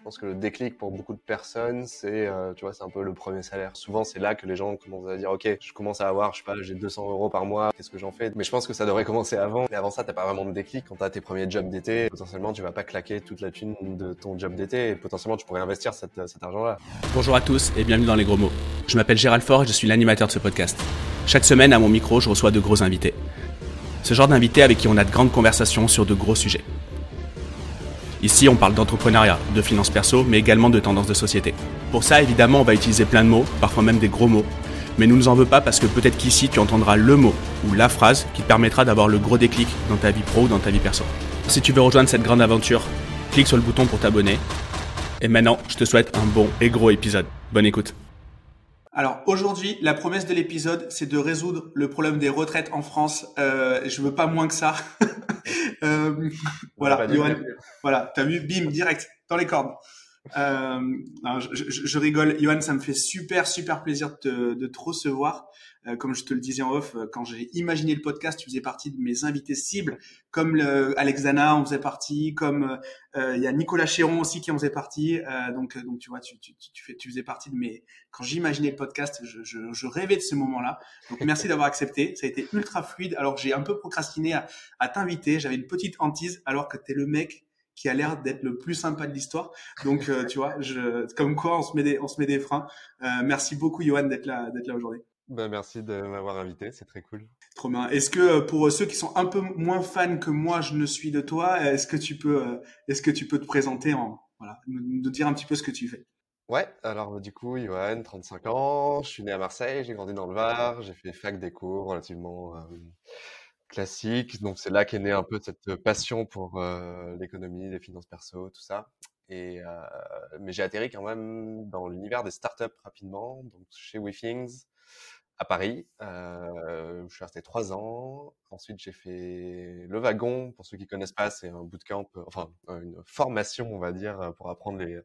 Je pense que le déclic pour beaucoup de personnes, c'est, euh, tu vois, c'est un peu le premier salaire. Souvent, c'est là que les gens commencent à dire, ok, je commence à avoir, je sais pas, j'ai 200 euros par mois, qu'est-ce que j'en fais? Mais je pense que ça devrait commencer avant. Mais avant ça, t'as pas vraiment de déclic. Quand t'as tes premiers jobs d'été, potentiellement, tu vas pas claquer toute la thune de ton job d'été et potentiellement, tu pourrais investir cet argent-là. Bonjour à tous et bienvenue dans les gros mots. Je m'appelle Gérald Fort et je suis l'animateur de ce podcast. Chaque semaine, à mon micro, je reçois de gros invités. Ce genre d'invités avec qui on a de grandes conversations sur de gros sujets. Ici, on parle d'entrepreneuriat, de finances perso, mais également de tendances de société. Pour ça, évidemment, on va utiliser plein de mots, parfois même des gros mots. Mais nous nous en veux pas parce que peut-être qu'ici, tu entendras le mot ou la phrase qui te permettra d'avoir le gros déclic dans ta vie pro ou dans ta vie perso. Si tu veux rejoindre cette grande aventure, clique sur le bouton pour t'abonner. Et maintenant, je te souhaite un bon et gros épisode. Bonne écoute. Alors aujourd'hui, la promesse de l'épisode, c'est de résoudre le problème des retraites en France. Euh, je veux pas moins que ça. euh, voilà, Johan, voilà, t'as vu, bim, direct, dans les cordes. Euh, je, je, je, rigole, Johan, ça me fait super, super plaisir de te, de te recevoir. Euh, comme je te le disais en off, euh, quand j'ai imaginé le podcast, tu faisais partie de mes invités cibles, comme le, Alex en faisait partie, comme euh, il y a Nicolas Chéron aussi qui en faisait partie. donc, donc tu vois, tu, tu, tu, fais, tu faisais partie de mes. Quand j'imaginais le podcast, je, je, je, rêvais de ce moment-là. Donc merci d'avoir accepté. Ça a été ultra fluide. Alors j'ai un peu procrastiné à, à t'inviter. J'avais une petite hantise, alors que tu es le mec qui a l'air d'être le plus sympa de l'histoire. Donc, tu vois, je, comme quoi, on se met des, on se met des freins. Euh, merci beaucoup, Johan, d'être là, d'être là aujourd'hui. Ben, merci de m'avoir invité, c'est très cool. Trop bien. Est-ce que euh, pour ceux qui sont un peu moins fans que moi, je ne suis de toi, est-ce que tu peux, euh, est-ce que tu peux te présenter en, voilà, nous, dire un petit peu ce que tu fais? Ouais, alors du coup, Johan, 35 ans, je suis né à Marseille, j'ai grandi dans le Var, j'ai fait fac des cours relativement euh, classique, donc c'est là qu'est née un peu cette passion pour euh, l'économie, les finances perso, tout ça. Et euh, mais j'ai atterri quand même dans l'univers des startups rapidement, donc chez WeThings, à Paris. Euh, je suis resté trois ans. Ensuite, j'ai fait le wagon. Pour ceux qui connaissent pas, c'est un bootcamp, enfin une formation, on va dire, pour apprendre les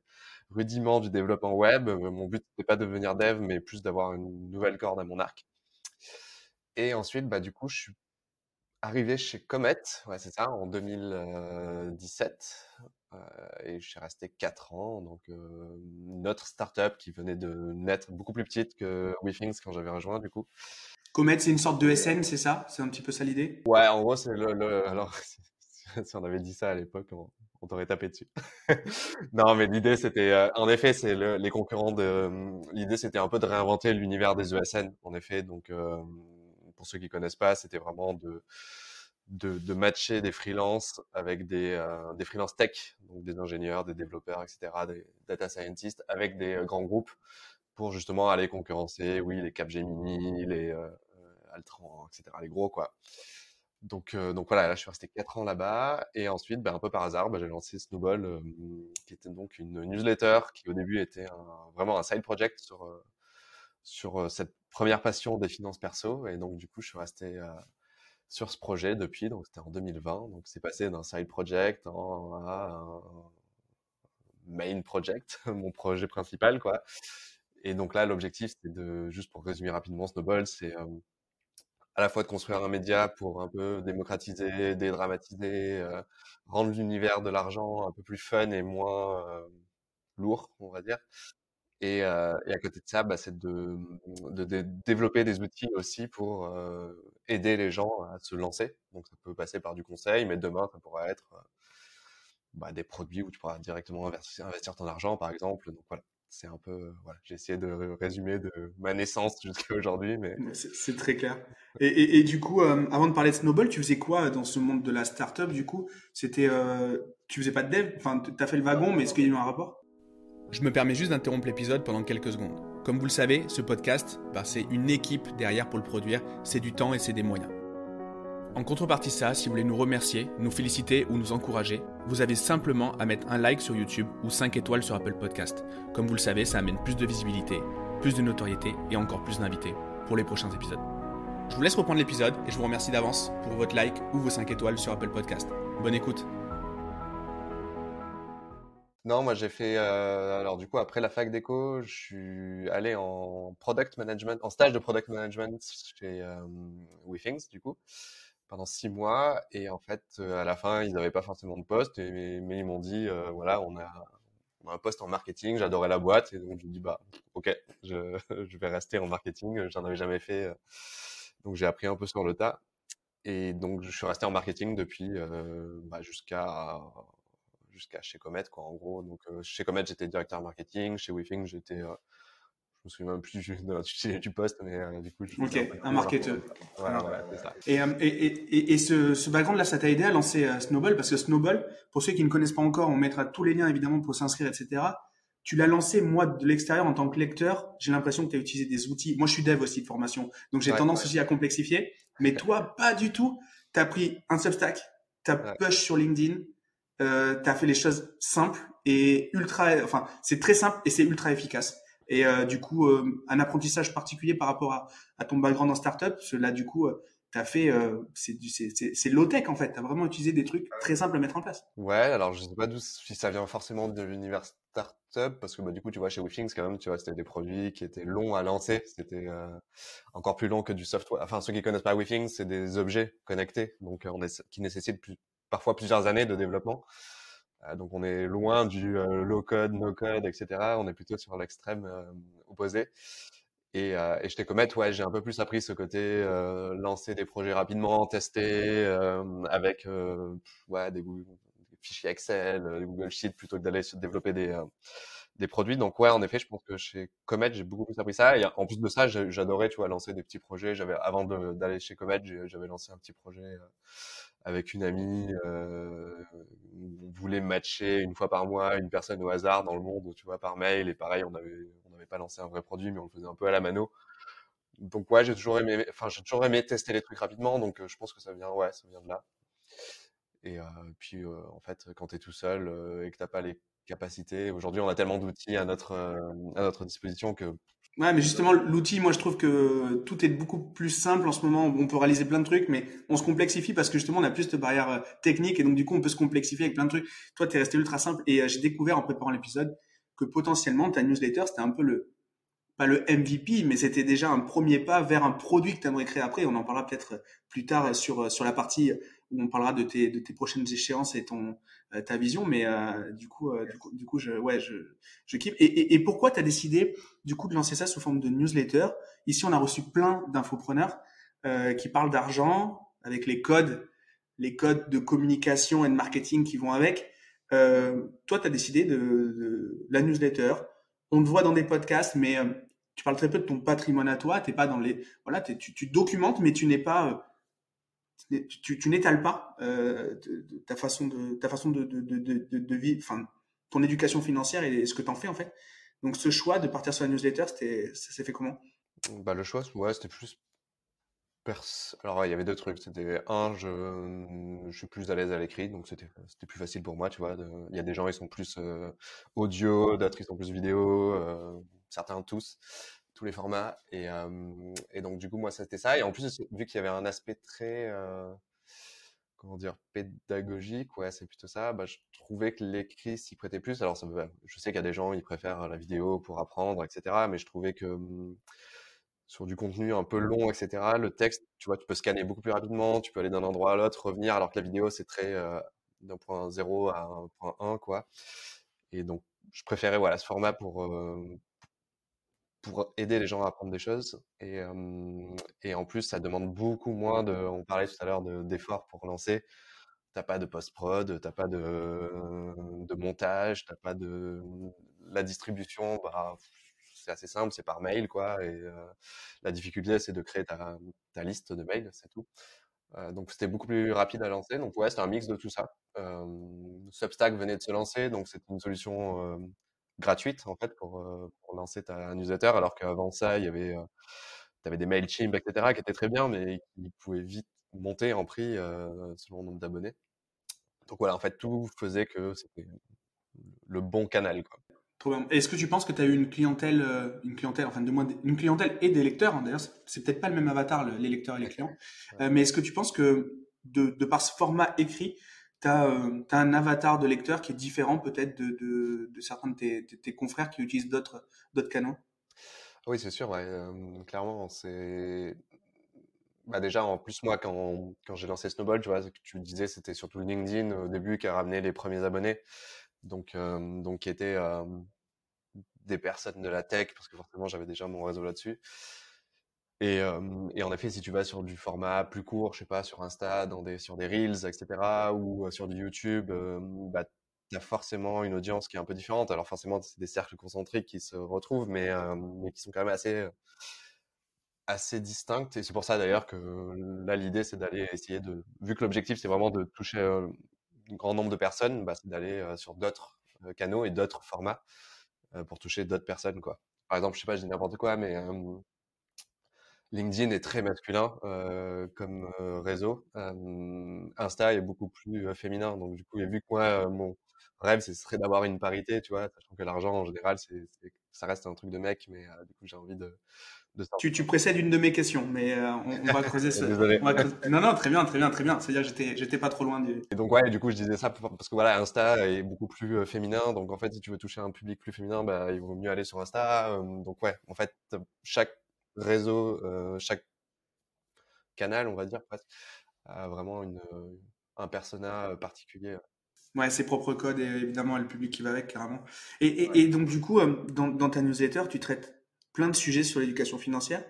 rudiments du développement web. Mon but n'était pas de devenir dev, mais plus d'avoir une nouvelle corde à mon arc. Et ensuite, bah du coup, je suis arrivé chez Comet, ouais c'est ça, en 2017. Et je suis resté 4 ans. Donc, notre startup qui venait de naître beaucoup plus petite que WeThings quand j'avais rejoint, du coup. Comet, c'est une sorte de SN, c'est ça? C'est un petit peu ça l'idée? Ouais, en gros, c'est le, Alors, si on avait dit ça à l'époque, on, t'aurait tapé dessus. non, mais l'idée, c'était. Euh, en effet, c'est les concurrents de. L'idée, c'était un peu de réinventer l'univers des ESN, en effet. Donc, pour ceux qui connaissent pas, c'était vraiment de de, de, matcher des freelances avec des, euh, des freelances tech, donc des ingénieurs, des développeurs, etc., des data scientists, avec des euh, grands groupes pour justement aller concurrencer, oui, les Capgemini, les euh, Altran, etc., les gros, quoi. Donc, donc voilà, là, je suis resté quatre ans là-bas. Et ensuite, ben, un peu par hasard, ben, j'ai lancé Snowball, qui était donc une newsletter qui, au début, était vraiment un side project sur, sur cette première passion des finances perso. Et donc, du coup, je suis resté sur ce projet depuis, donc c'était en 2020. Donc c'est passé d'un side project à un main project, mon projet principal, quoi. Et donc là, l'objectif, c'est de, juste pour résumer rapidement Snowball, c'est euh, à la fois de construire un média pour un peu démocratiser, dédramatiser, euh, rendre l'univers de l'argent un peu plus fun et moins euh, lourd, on va dire. Et, euh, et, à côté de ça, bah, c'est de, de, de, développer des outils aussi pour euh, aider les gens à se lancer. Donc ça peut passer par du conseil, mais demain, ça pourra être euh, bah, des produits où tu pourras directement investir, investir ton argent, par exemple. Donc voilà, c'est un peu, voilà, j'ai essayé de résumer de ma naissance jusqu'à aujourd'hui, mais c'est très clair. Et, et, et du coup, avant de parler de Snowball, tu faisais quoi dans ce monde de la startup Du coup, c'était, tu faisais pas de dev, enfin, tu as fait le wagon, mais est-ce qu'il y a eu un rapport? Je me permets juste d'interrompre l'épisode pendant quelques secondes. Comme vous le savez, ce podcast, bah, c'est une équipe derrière pour le produire, c'est du temps et c'est des moyens. En contrepartie ça, si vous voulez nous remercier, nous féliciter ou nous encourager, vous avez simplement à mettre un like sur YouTube ou 5 étoiles sur Apple Podcast. Comme vous le savez, ça amène plus de visibilité, plus de notoriété et encore plus d'invités pour les prochains épisodes. Je vous laisse reprendre l'épisode et je vous remercie d'avance pour votre like ou vos 5 étoiles sur Apple Podcast. Bonne écoute non, moi j'ai fait. Euh, alors du coup, après la fac d'éco, je suis allé en product management, en stage de product management chez euh, WeThings, du coup, pendant six mois. Et en fait, euh, à la fin, ils n'avaient pas forcément de poste, mais, ils m'ont dit, euh, voilà, on a, un poste en marketing. J'adorais la boîte et donc je me dis bah ok, je, je vais rester en marketing. J'en avais jamais fait, donc j'ai appris un peu sur le tas. Et donc je suis resté en marketing depuis bah, jusqu'à jusqu'à chez Comet quoi en gros. Donc chez Comet j'étais directeur marketing, chez WeThink j'étais je me souviens même plus l'intitulé du poste, mais du coup, je Ok, un marketeur. Voilà, voilà, c'est ça. Et, et, et, et, ce, ce background-là, ça t'a aidé à lancer Snowball, parce que Snowball, pour ceux qui ne connaissent pas encore, on mettra tous les liens évidemment pour s'inscrire, etc. Tu l'as lancé, moi, de l'extérieur, en tant que lecteur, j'ai l'impression que tu as utilisé des outils. Moi, je suis dev aussi de formation, donc j'ai tendance aussi à complexifier. Mais toi, pas du tout. Tu as pris un Substack, tu as push sur LinkedIn, euh, tu as fait les choses simples et ultra, enfin, c'est très simple et c'est ultra efficace. Et euh, du coup, euh, un apprentissage particulier par rapport à, à ton background en startup, cela du coup, euh, tu as fait, euh, c'est low-tech en fait, tu as vraiment utilisé des trucs très simples à mettre en place. Ouais, alors je sais pas d'où si ça vient forcément de l'univers startup, parce que bah, du coup, tu vois, chez WeThings, quand même, tu vois, c'était des produits qui étaient longs à lancer, c'était euh, encore plus long que du software. Enfin, ceux qui connaissent pas WeThings, c'est des objets connectés, donc on est, qui nécessitent plus, parfois plusieurs années de développement. Euh, donc on est loin du euh, low code, no code, etc. On est plutôt sur l'extrême euh, opposé. Et, et je t'ai ouais, j'ai un peu plus appris ce côté lancer des projets rapidement, tester avec ouais, des, fichiers Excel, des Google Sheets plutôt que d'aller développer des des produits. Donc ouais, en effet, je pense que chez Comet, j'ai beaucoup plus appris ça. Et en plus de ça, j'adorais, tu vois, lancer des petits projets. J'avais avant d'aller chez Comet, j'avais lancé un petit projet avec une amie. Euh, on voulait matcher une fois par mois une personne au hasard dans le monde, tu vois, par mail. Et pareil, on avait, on n'avait pas lancé un vrai produit, mais on le faisait un peu à la mano. Donc ouais, j'ai toujours aimé, enfin j'ai toujours aimé tester les trucs rapidement. Donc euh, je pense que ça vient, ouais, ça vient de là. Et euh, puis en fait, quand tu es tout seul et que t'as pas les capacités, aujourd'hui on a tellement d'outils à notre à notre disposition que Ouais, mais justement, l'outil, moi, je trouve que tout est beaucoup plus simple en ce moment. On peut réaliser plein de trucs, mais on se complexifie parce que justement, on a plus de barrières euh, techniques et donc, du coup, on peut se complexifier avec plein de trucs. Toi, tu es resté ultra simple et euh, j'ai découvert en préparant l'épisode que potentiellement, ta newsletter, c'était un peu le, pas le MVP, mais c'était déjà un premier pas vers un produit que tu aimerais créer après. On en parlera peut-être plus tard sur, sur la partie où on parlera de tes, de tes prochaines échéances et ton, euh, ta vision. Mais euh, du, coup, euh, du coup, du coup, je, ouais, je, je kiffe. Et, et, et pourquoi tu as décidé du coup de lancer ça sous forme de newsletter? Ici, on a reçu plein d'infopreneurs qui parlent d'argent avec les codes, les codes de communication et de marketing qui vont avec. Euh, toi, tu as décidé de, de, la newsletter. On te voit dans des podcasts, mais tu parles très peu de ton patrimoine à toi. T'es pas dans les, voilà, tu, tu documentes, mais tu n'es pas tu, n'étales pas euh, ta façon de ta façon de, de, de, de, vivre, enfin ton éducation financière et ce que tu en fais en fait. Donc ce choix de partir sur la newsletter, c'était ça s'est fait comment? Bah le choix, ouais, c'était plus alors il y avait deux trucs. C'était un, je, je suis plus à l'aise à l'écrit, donc c'était c'était plus facile pour moi, tu vois. Il y a des gens ils sont plus euh, audio, d'autres ils sont plus vidéo, euh, certains tous tous les formats. Et, donc, du coup, moi, c'était ça. Et en plus, vu qu'il y avait un aspect très, comment dire, pédagogique, ouais, c'est plutôt ça, bah, je trouvais que l'écrit s'y prêtait plus. Alors, ça, je sais qu'il y a des gens, ils préfèrent la vidéo pour apprendre, etc. Mais je trouvais que mmh, sur du contenu un peu long, etc., le texte, tu vois, tu peux scanner beaucoup plus rapidement, tu peux aller d'un endroit à l'autre, revenir, alors que la vidéo, c'est très euh, d'un point 0 à un point 1, quoi. Et donc, je préférais voilà, ce format pour, pour aider les gens à apprendre des choses. Et, et en plus, ça demande beaucoup moins de. On parlait tout à l'heure d'efforts pour lancer. T'as pas de post-prod, t'as pas de, de montage, t'as pas de. La distribution, bah, c'est assez simple, c'est par mail, quoi. Et la difficulté, c'est de créer ta, ta, liste de mails, c'est tout. donc, c'était beaucoup plus rapide à lancer. Donc, ouais, c'était un mix de tout ça. Substack venait de se lancer, donc c'était une solution gratuite en fait pour, euh, pour lancer ta newsletter, alors qu'avant ça, il y avait, euh, tu avais des Mailchimp, etc., qui étaient très bien, mais qui pouvaient vite monter en prix euh, selon le nombre d'abonnés. Donc voilà, en fait, tout faisait que c'était le bon canal. Quoi. Est-ce que tu penses que tu as eu une clientèle, une clientèle, enfin de moins une clientèle et des lecteurs, hein, d'ailleurs, c'est peut-être pas le même avatar, les lecteurs et les clients, mais est-ce que tu penses que de, de par ce format écrit, tu as, euh, un avatar de lecteur qui est différent peut-être de, certains de tes, confrères qui utilisent d'autres canaux Oui, c'est sûr, clairement. Bah déjà, en plus, moi, quand, j'ai lancé Snowball, tu vois, ce que tu disais, c'était surtout LinkedIn au début qui a ramené les premiers abonnés. donc qui étaient des personnes de la tech, parce que forcément j'avais déjà mon réseau là-dessus. Et, en effet, si tu vas sur du format plus court, je sais pas, sur Insta, dans des, sur des Reels, etc., ou sur du YouTube, bah, tu as forcément une audience qui est un peu différente. Alors forcément, c'est des cercles concentriques qui se retrouvent, mais, mais qui sont quand même assez, assez distinctes. Et c'est pour ça d'ailleurs que là, l'idée, c'est d'aller essayer de, vu que l'objectif, c'est vraiment de toucher un grand nombre de personnes, bah, c'est d'aller sur d'autres canaux et d'autres formats pour toucher d'autres personnes, quoi. Par exemple, je sais pas, je dis n'importe quoi, mais LinkedIn est très masculin euh, comme euh, réseau. Insta est beaucoup plus féminin. Donc, du coup, et vu que moi, mon rêve, ce serait d'avoir une parité, tu vois, sachant que l'argent, en général, c'est, ça reste un truc de mec, mais du coup, j'ai envie de, de tu, tu, précèdes une de mes questions, mais on, va creuser ce. Non, non, très bien, très bien, très bien. C'est-à-dire j'étais pas trop loin du. Et donc, ouais, du coup, je disais ça parce que voilà, Insta est beaucoup plus féminin. Donc, en fait, si tu veux toucher un public plus féminin, bah, il vaut mieux aller sur Insta. donc, ouais, en fait, chaque réseau, euh, chaque canal, on va dire presque, a vraiment une, un persona particulier. Ouais, ses propres codes et évidemment le public qui va avec, carrément. Et, et, donc, du coup, dans, dans, ta newsletter, tu traites plein de sujets sur l'éducation financière.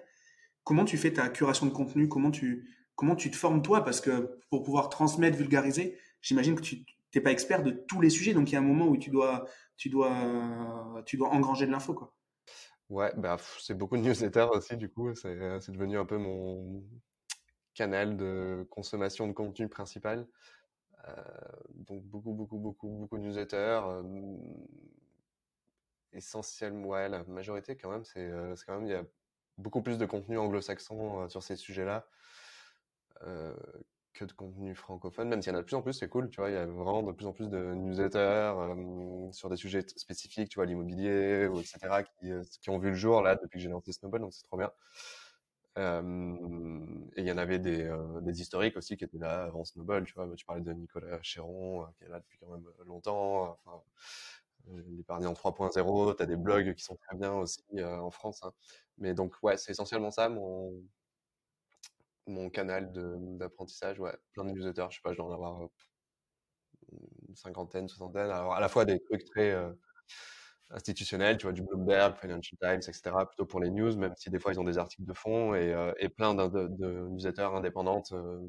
Comment tu fais ta curation de contenu? Comment tu, comment tu te formes toi? Parce que pour pouvoir transmettre, vulgariser, j'imagine que tu n'es pas expert de tous les sujets. Donc, il y a un moment où tu dois, tu dois, tu dois engranger de l'info, quoi. Ouais, bah, c'est beaucoup de newsletters aussi, du coup, c'est devenu un peu mon canal de consommation de contenu principal. Euh, donc beaucoup, beaucoup, beaucoup, beaucoup de newsletters. essentiellement, ouais, la majorité quand même, c'est quand même, il y a beaucoup plus de contenu anglo-saxon sur ces sujets-là que de contenu francophone, même s'il y en a de plus en plus, c'est cool, tu vois, il y a vraiment de plus en plus de newsletters euh, sur des sujets spécifiques, tu vois, l'immobilier, etc., qui, euh, qui, ont vu le jour, là, depuis que j'ai lancé Snowball, donc c'est trop bien. Euh, et il y en avait des, historiques aussi qui étaient là avant Snowball, tu vois, tu parlais de Nicolas Chéron, qui est là depuis quand même longtemps, enfin, l'épargne en 3.0, tu as des blogs qui sont très bien aussi en France, hein. mais donc, ouais, c'est essentiellement ça, mon canal d'apprentissage, ouais, plein de newsletters, je sais pas, je dois en avoir une cinquantaine, soixantaine. Alors, à la fois des trucs très euh, institutionnels, tu vois, du Bloomberg, Financial Times, etc., plutôt pour les news, même si des fois ils ont des articles de fond, et, euh, et plein de, de, newsletters indépendantes euh,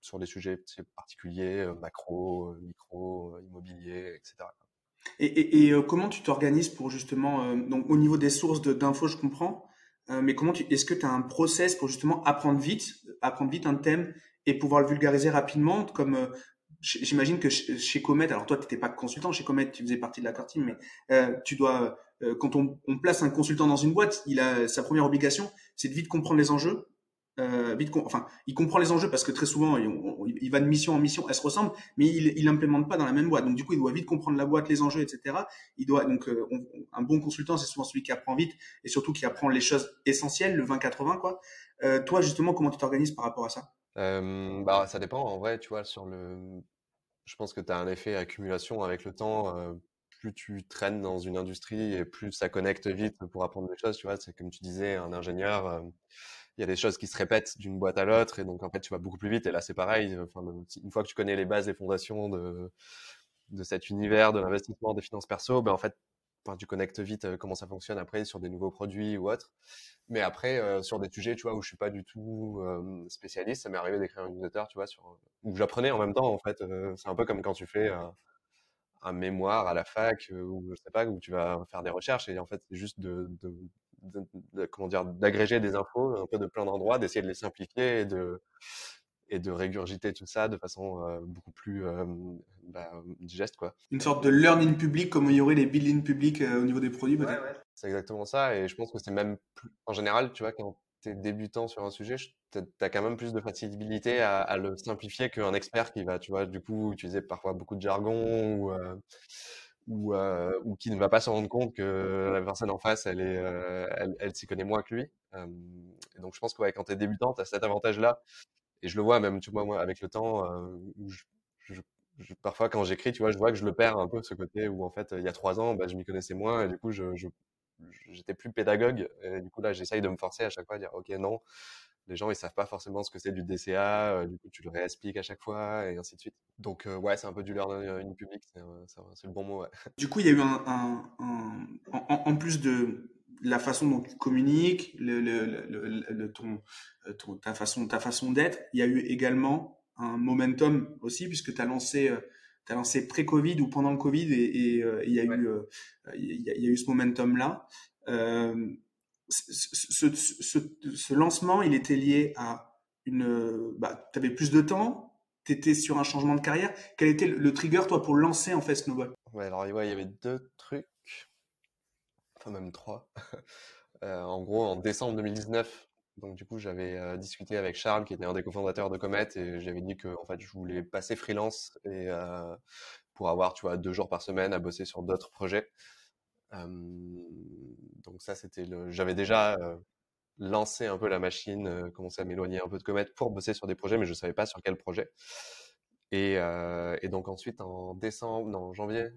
sur des sujets particuliers, macro, micro, immobilier, etc. Et, et, et comment tu t'organises pour justement, donc au niveau des sources d'infos, je comprends, euh, mais comment tu, est-ce que tu as un process pour justement apprendre vite, apprendre vite un thème et pouvoir le vulgariser rapidement, comme euh, j'imagine que chez Comet, alors toi tu n'étais pas consultant chez Comet, tu faisais partie de la core team, mais euh, tu dois, quand on, on, place un consultant dans une boîte, il a sa première obligation, c'est de vite comprendre les enjeux, euh, vite, enfin, il comprend les enjeux parce que très souvent, il, va de mission en mission, elles se ressemblent, mais il, il implémente pas dans la même boîte. Donc du coup, il doit vite comprendre la boîte, les enjeux, etc. Il doit donc euh, un bon consultant, c'est souvent celui qui apprend vite et surtout qui apprend les choses essentielles, le 20-80 quoi. Euh, toi, justement, comment tu t'organises par rapport à ça? Euh, Bah, ça dépend. En vrai, tu vois, sur le, je pense que tu as un effet accumulation avec le temps. Euh, plus tu traînes dans une industrie et plus ça connecte vite pour apprendre des choses. Tu vois, c'est comme tu disais, un ingénieur euh, il y a des choses qui se répètent d'une boîte à l'autre et donc en fait tu vas beaucoup plus vite et là c'est pareil enfin, une fois que tu connais les bases et fondations de, de cet univers de l'investissement des finances perso ben en fait enfin, tu connectes vite euh, comment ça fonctionne après sur des nouveaux produits ou autres. Mais après euh, sur des sujets tu vois où je suis pas du tout euh, spécialiste ça m'est arrivé d'écrire une newsletter tu vois sur où j'apprenais en même temps en fait c'est un peu comme quand tu fais un mémoire à la fac ou je sais pas où tu vas faire des recherches et en fait c'est juste de, de de, comment dire, d'agréger des infos un peu de plein d'endroits, d'essayer de les simplifier et de, et de régurgiter tout ça de façon euh, beaucoup plus euh, bah, digeste. Quoi. Une sorte de learning public comme il y aurait les building public euh, au niveau des produits ouais, ouais. C'est exactement ça et je pense que c'est même plus... en général, tu vois, quand tu es débutant sur un sujet, tu as quand même plus de facilité à, à le simplifier qu'un expert qui va, tu vois, du coup, utiliser parfois beaucoup de jargon ou ou, euh, ou qui ne va pas se rendre compte que la personne en face, elle est, euh, elle, s'y connaît moins que lui. Euh, et donc je pense que ouais, quand tu es débutant, tu as cet avantage-là. Et je le vois même, tu vois, moi, avec le temps, où je, je, parfois quand j'écris, tu vois, je vois que je le perds un peu ce côté où en fait, il y a trois ans, bah, je m'y connaissais moins et du coup, je, j'étais plus pédagogue. Et du coup, là, j'essaye de me forcer à chaque fois à dire, ok, non, les gens ils savent pas forcément ce que c'est du DCA, du coup tu le réexpliques à chaque fois et ainsi de suite. Donc ouais, c'est un peu du learning public, c'est le bon mot. Du coup, il y a eu un, en, plus de la façon dont tu communiques, le, le, ton, ta façon, ta façon d'être, il y a eu également un momentum aussi puisque tu as lancé tu as lancé pré-Covid ou pendant le Covid et, il y a eu il y, a eu ce momentum là ce, ce, ce, lancement, il était lié à une. Bah, tu avais plus de temps, tu étais sur un changement de carrière. Quel était le, trigger, toi, pour lancer en fait Snowball? Ouais, alors il y avait deux trucs, enfin même trois. euh, en gros, en décembre 2019, donc du coup, j'avais euh, discuté avec Charles, qui était un des cofondateurs de Comet, et j'avais dit que en fait, je voulais passer freelance et euh, pour avoir, tu vois, deux jours par semaine à bosser sur d'autres projets donc ça, c'était le. J'avais déjà lancé un peu la machine, commencé à m'éloigner un peu de Comet pour bosser sur des projets, mais je savais pas sur quel projet. Et, donc ensuite, en décembre, non, en janvier,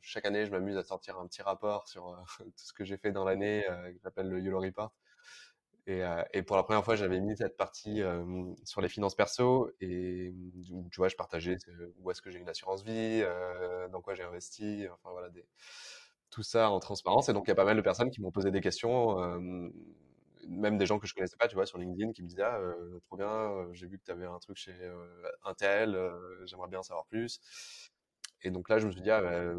chaque année, je m'amuse à sortir un petit rapport sur tout ce que j'ai fait dans l'année, que j'appelle le YOLO Report. Et, pour la première fois, j'avais mis cette partie sur les finances perso et tu vois, je partageais où est-ce que j'ai une assurance vie, dans quoi j'ai investi, enfin voilà, des, tout ça en transparence. Et donc, il y a pas mal de personnes qui m'ont posé des questions, même des gens que je connaissais pas, tu vois, sur LinkedIn, qui me disaient, ah, trop bien, j'ai vu que tu avais un truc chez Intel, j'aimerais bien en savoir plus. Et donc là, je me suis dit, ah, bah,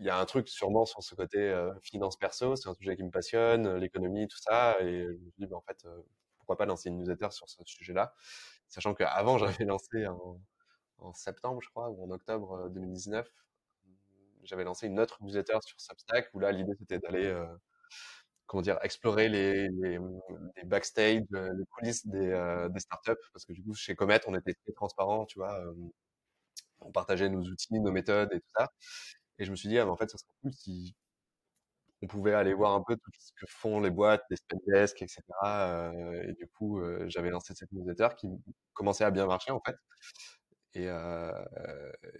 il y a un truc sûrement sur ce côté finance perso, c'est un sujet qui me passionne, l'économie, tout ça. Et je me suis dit, bah, en fait, pourquoi pas lancer une newsletter sur ce sujet-là, sachant qu'avant, j'avais lancé en, en, septembre, je crois, ou en octobre 2019, j'avais lancé une autre newsletter sur Substack où là, l'idée c'était d'aller, euh, comment dire, explorer les, les, les backstage, euh, les coulisses des, euh, des, startups. Parce que du coup, chez Comet, on était très transparent, tu vois. on partageait nos outils, nos méthodes et tout ça. Et je me suis dit, ah, en fait, ça serait cool si on pouvait aller voir un peu tout ce que font les boîtes, les Spendesk, etc. et du coup, j'avais lancé cette newsletter qui commençait à bien marcher, en fait. Et, euh,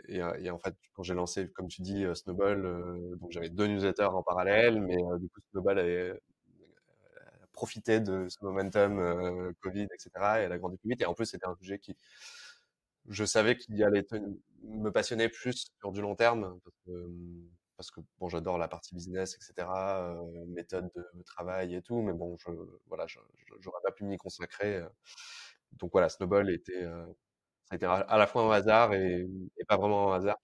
et, et, en fait, quand j'ai lancé, comme tu dis, Snowball, donc j'avais deux newsletters en parallèle, mais du coup, Snowball avait profité de ce momentum Covid, etc. Et elle a grandi plus vite. Et en plus, c'était un sujet qui, je savais qu'il allait me passionner plus sur du long terme, parce que, parce que bon, j'adore la partie business, etc., euh, méthode de travail et tout, mais bon, je, voilà, j'aurais pas pu m'y consacrer. donc voilà, Snowball était ça a été à la fois un hasard et, pas vraiment un hasard,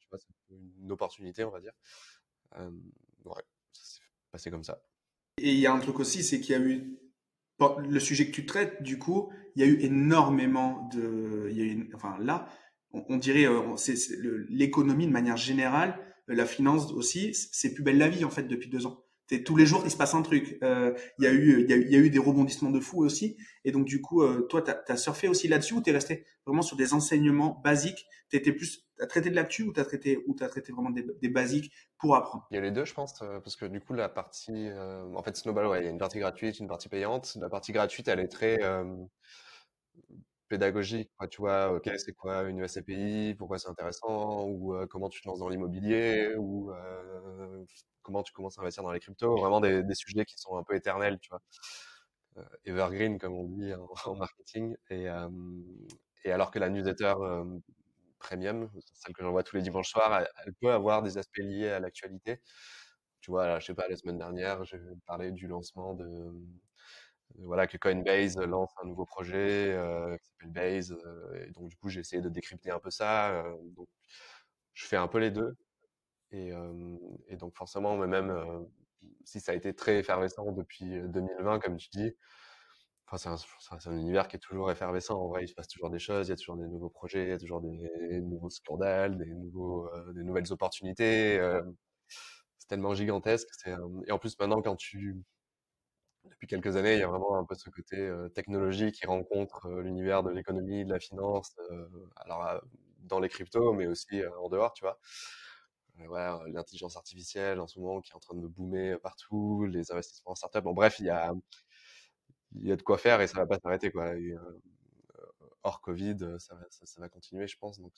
une opportunité, on va dire. Euh, ouais, ça s'est passé comme ça. Et il y a un truc aussi, c'est qu'il y a eu le sujet que tu traites, du coup, il y a eu énormément de, enfin là, on, dirait, c'est l'économie de manière générale, la finance aussi, c'est plus belle la vie en fait depuis deux ans tous les jours il se passe un truc. Euh, il y a eu il y, a, eu des rebondissements de fou aussi. Et donc du coup, euh, toi, tu as, surfé aussi là-dessus ou t'es resté vraiment sur des enseignements basiques? T'étais plus à traité de l'actu ou t'as traité ou traité vraiment des, des, basiques pour apprendre? Il y a les deux, je pense, euh, parce que du coup la partie, en fait Snowball, ouais, il y a une partie gratuite, une partie payante. La partie gratuite, elle est très pédagogique. tu vois, ok, c'est quoi une SCPI, pourquoi c'est intéressant, ou comment tu te lances dans l'immobilier, ou comment tu commences à investir dans les cryptos, vraiment des, des sujets qui sont un peu éternels, tu vois. evergreen, comme on dit en, marketing. Et, et, alors que la newsletter premium, celle que j'envoie tous les dimanches soirs, elle, peut avoir des aspects liés à l'actualité. Tu vois, là, je sais pas, la semaine dernière, j'ai parlé du lancement de, voilà, que Coinbase lance un nouveau projet euh, qui s'appelle Base. Euh, et donc, du coup, j'ai essayé de décrypter un peu ça. Euh, donc, je fais un peu les deux. Et, donc, forcément, même si ça a été très effervescent depuis 2020, comme tu dis, c'est un, un, univers qui est toujours effervescent. En vrai, il se passe toujours des choses, il y a toujours des nouveaux projets, il y a toujours des, nouveaux scandales, des, nouveaux, des nouvelles opportunités. c'est tellement gigantesque. Et en plus, maintenant, quand tu depuis quelques années, il y a vraiment un peu ce côté euh, technologie qui rencontre euh, l'univers de l'économie, de la finance, euh, alors dans les cryptos, mais aussi en dehors, tu vois. L'intelligence artificielle en ce moment qui est en train de boomer partout, les investissements en startup. Bon, bref, il y a, il y a de quoi faire et ça va pas s'arrêter, quoi. hors Covid, ça va, ça, va continuer, je pense. Donc,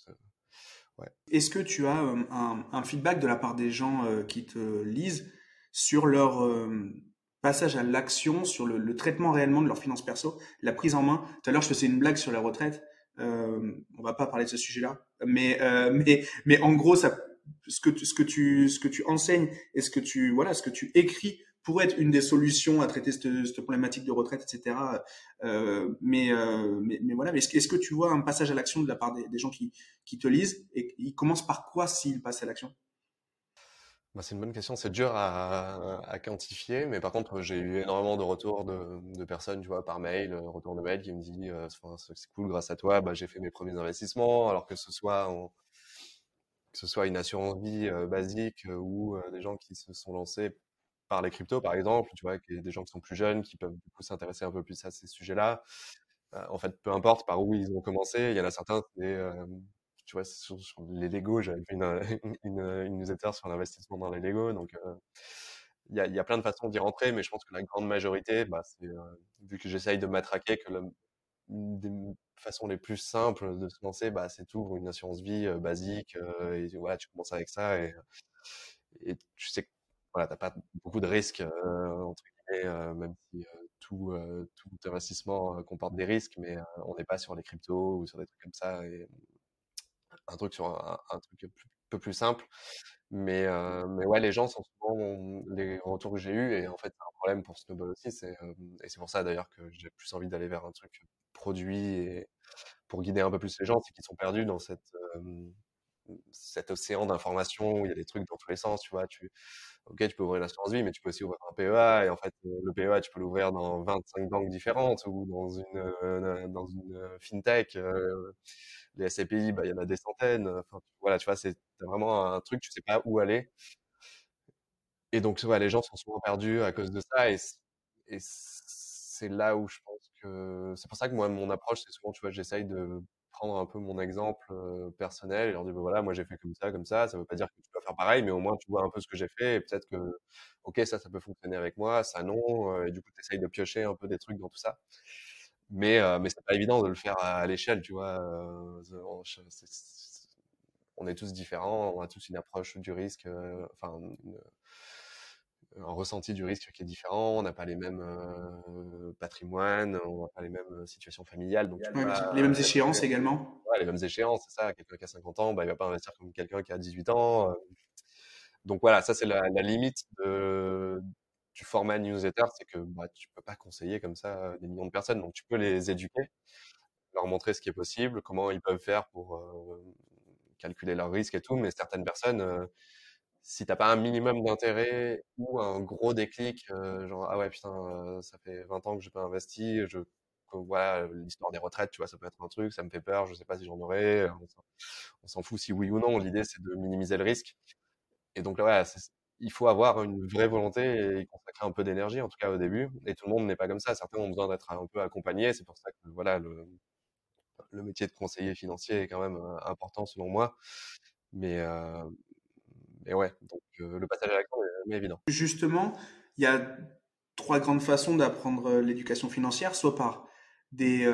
ouais. Est-ce que tu as un, un, feedback de la part des gens qui te lisent sur leur passage à l'action, sur le, traitement réellement de leurs finances perso, la prise en main. Tout à l'heure, je faisais une blague sur la retraite. Euh, on va pas parler de ce sujet-là, mais euh, mais mais en gros, ça, ce que ce que tu ce que tu enseignes et ce que tu voilà, ce que tu écris pourrait être une des solutions à traiter cette, cette problématique de retraite, etc. Euh, mais, euh, mais, mais voilà, mais est-ce, que tu vois un passage à l'action de la part des, des gens qui, qui te lisent et ils commencent par quoi s'ils passent à l'action? Bah, c'est une bonne question. C'est dur à, quantifier, mais par contre, j'ai eu énormément de retours de, personnes, tu vois, par mail, euh, retour de mail qui me disent euh, c'est cool, grâce à toi, bah, j'ai fait mes premiers investissements, alors que ce soit une assurance vie euh, basique ou des gens qui se sont lancés par les cryptos, par exemple, tu vois, des gens qui sont plus jeunes, qui peuvent s'intéresser un peu plus à ces sujets-là. en fait, peu importe par où ils ont commencé, il y en a certains, c'est tu vois, sur, les Lego, j'avais fait une, une, une, newsletter sur l'investissement dans les Lego. Donc, euh, il y, a, y, a, plein de façons d'y rentrer, mais je pense que la grande majorité, bah, euh, vu que j'essaye de m'attraquer, que la, des façons les plus simples de se lancer, bah, c'est tout, une assurance vie euh, basique, et voilà, tu commences avec ça, et, tu sais que voilà, t'as pas beaucoup de risques, même si tout, tout investissement comporte des risques, mais on n'est pas sur les cryptos ou sur des trucs comme ça. Un truc sur un, truc un peu plus simple. Mais, euh, mais ouais, les gens sont souvent les retours que j'ai eus, et en fait, c'est un problème pour Snowball aussi. C'est, euh, et c'est pour ça d'ailleurs que j'ai plus envie d'aller vers un truc produit et pour guider un peu plus les gens, c'est qu'ils sont perdus dans cette, euh, cet océan d'informations où il y a des trucs dans tous les sens, tu vois. Tu, ok, tu peux ouvrir une assurance vie, mais tu peux aussi ouvrir un PEA, et en fait, le PEA, tu peux l'ouvrir dans 25 banques différentes ou dans une, dans une fintech les SCPI, bah, il y en a des centaines. Enfin, voilà, tu vois, c'est vraiment un truc, tu sais pas où aller. Et donc, ouais, les gens sont souvent perdus à cause de ça. Et, et c'est là où je pense que c'est pour ça que moi, mon approche, c'est souvent, tu vois, j'essaye de prendre un peu mon exemple personnel et leur dire, bah, voilà, moi, j'ai fait comme ça, comme ça. Ça veut pas dire que tu dois faire pareil, mais au moins, tu vois un peu ce que j'ai fait et peut-être que, ok, ça, ça peut fonctionner avec moi, ça non. et du coup, tu essayes de piocher un peu des trucs dans tout ça. Mais, euh, mais c'est pas évident de le faire à, l'échelle, tu vois. On est tous différents, on a tous une approche du risque, enfin, un ressenti du risque qui est différent. On n'a pas les mêmes euh, patrimoines, on n'a pas les mêmes situations familiales. Donc les mêmes échéances également. Ouais, les mêmes échéances, c'est ça. Quelqu'un qui a 50 ans, bah, il va pas investir comme quelqu'un qui a 18 ans. Donc voilà, ça c'est la, la, limite de, du format newsletter, c'est que bah, tu peux pas conseiller comme ça des millions de personnes. Donc tu peux les éduquer, leur montrer ce qui est possible, comment ils peuvent faire pour calculer leurs risques et tout. Mais certaines personnes, si t'as pas un minimum d'intérêt ou un gros déclic, genre ah ouais putain, ça fait 20 ans que j'ai pas investi, je voilà l'histoire des retraites, tu vois, ça peut être un truc, ça me fait peur, je sais pas si j'en aurai. On s'en fout si oui ou non. L'idée c'est de minimiser le risque. Et donc là, ouais, il faut avoir une vraie volonté et consacrer un peu d'énergie, en tout cas au début. Et tout le monde n'est pas comme ça. Certains ont besoin d'être un peu accompagnés. C'est pour ça que voilà, le, le, métier de conseiller financier est quand même euh, important selon moi. Mais, euh, mais ouais, donc euh, le passage à l'action est jamais évident. Justement, il y a trois grandes façons d'apprendre l'éducation financière, soit par des,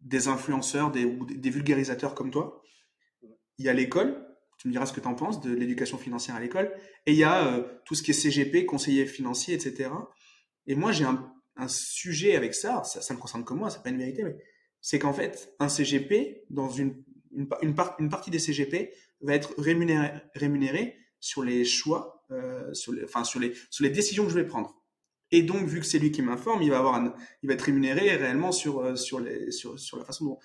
des influenceurs, des, des vulgarisateurs comme toi. Il y a l'école, tu me diras ce que tu en penses de l'éducation financière à l'école. Et il y a euh, tout ce qui est CGP, conseiller financier, etc. Et moi, j'ai un, un, sujet avec ça, ça, ça me concerne que moi, c'est pas une vérité, mais c'est qu'en fait, un CGP, dans une, une, partie des CGP, va être rémunéré, rémunéré sur les choix, euh, sur, les, enfin, sur, les, décisions que je vais prendre. Et donc, vu que c'est lui qui m'informe, il va avoir il va être rémunéré réellement sur, euh, sur, la façon dont,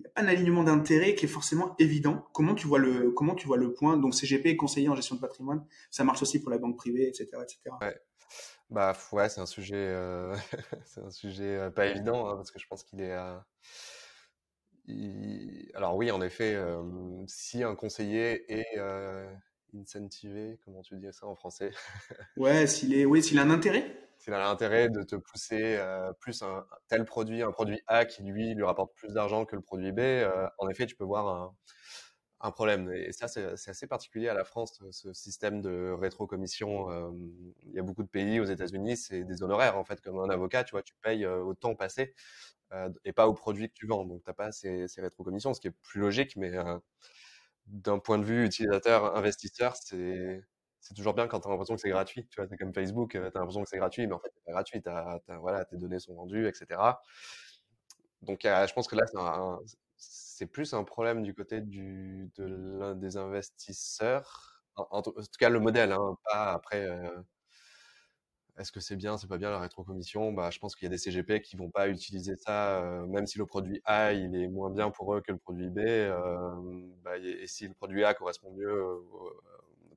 il n'y a un alignement d'intérêt qui est forcément évident. Comment tu vois le, comment tu vois le point? Donc CGP, conseiller en gestion de patrimoine, ça marche aussi pour la banque privée, etc.. Ouais. Bah ouais, c'est un sujet, euh, c'est un sujet pas évident hein, parce que je pense qu'il est. Alors oui, en effet, euh, si un conseiller est euh, incentivé, comment tu dis ça en français? Ouais, s'il est, oui, s'il a un intérêt? S'il a l'intérêt de te pousser euh, plus un, tel produit, un produit A qui lui lui rapporte plus d'argent que le produit B, en effet, tu peux voir un, un problème. Et ça, c'est assez particulier à la France, ce système de rétrocommission. Euh, il y a beaucoup de pays, aux États-Unis, c'est des honoraires en fait, comme un avocat, tu vois, tu payes au temps passé et pas au produit que tu vends. Donc, t'as pas ces, ces rétrocommissions, ce qui est plus logique, mais d'un point de vue utilisateur, investisseur, c'est toujours bien quand tu as l'impression que c'est gratuit. Tu vois, c'est comme Facebook, tu as l'impression que c'est gratuit, mais en fait, c'est pas gratuit. voilà, tes données sont vendues, etc. Donc, je pense que là, c'est plus un problème du côté du, de l'un des investisseurs. En, tout cas, le modèle, hein, pas après. est-ce que c'est bien, c'est pas bien la rétrocommission? Bah, Je pense qu'il y a des CGP qui vont pas utiliser ça, même si le produit A il est moins bien pour eux que le produit B. Bah, et, si le produit A correspond mieux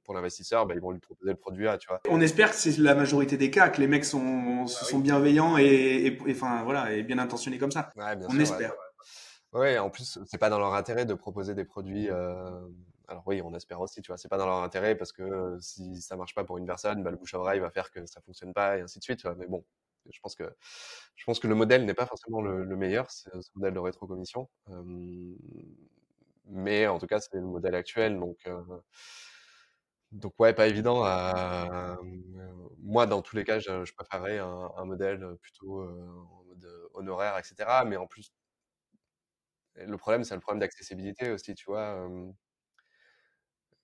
pour l'investisseur, bah, ils vont lui proposer le produit A, tu vois. On espère que c'est la majorité des cas, que les mecs sont, bah sont bienveillants et, enfin, voilà, et bien intentionnés comme ça. On espère. Ouais, en plus, c'est pas dans leur intérêt de proposer des produits. Euh... Alors oui, on espère aussi, tu vois, c'est pas dans leur intérêt parce que euh, si ça marche pas pour une personne, bah, le bouche à oreille va faire que ça fonctionne pas et ainsi de suite. Tu vois. Mais bon, je pense que je pense que le modèle n'est pas forcément le, meilleur, ce modèle de rétrocommission. Euh... Mais en tout cas, c'est le modèle actuel, donc. Euh donc ouais, pas évident. À, moi, dans tous les cas, je, préférerais un, modèle plutôt en mode honoraire, etc. Mais en plus, le problème, c'est le problème d'accessibilité aussi, tu vois.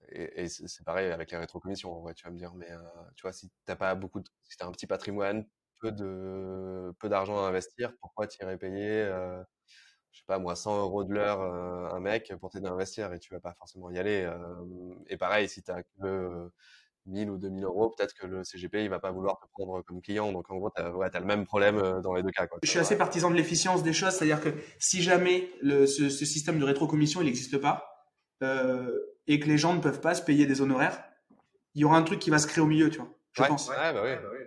et, c'est pareil avec les rétrocommissions, tu vas me dire. Mais tu vois, si t'as pas beaucoup, de, si t'as un petit patrimoine, peu de peu d'argent à investir, pourquoi tu irais payer je sais pas moi, 100 euros de l'heure euh, un mec pour t'aider à investir et tu vas pas forcément y aller. Euh, et pareil, si tu as que 1000 ou 2000 euros, peut-être que le CGP, il va pas vouloir te prendre comme client. Donc, en gros, tu as, ouais, le même problème euh, dans les deux cas. Quoi. Je suis assez partisan de l'efficience des choses, c'est-à-dire que si jamais le, ce, ce, système de rétrocommission, il n'existe pas, euh, et que les gens ne peuvent pas se payer des honoraires, il y aura un truc qui va se créer au milieu, tu vois. Je pense. Ouais, bah oui. Bah oui.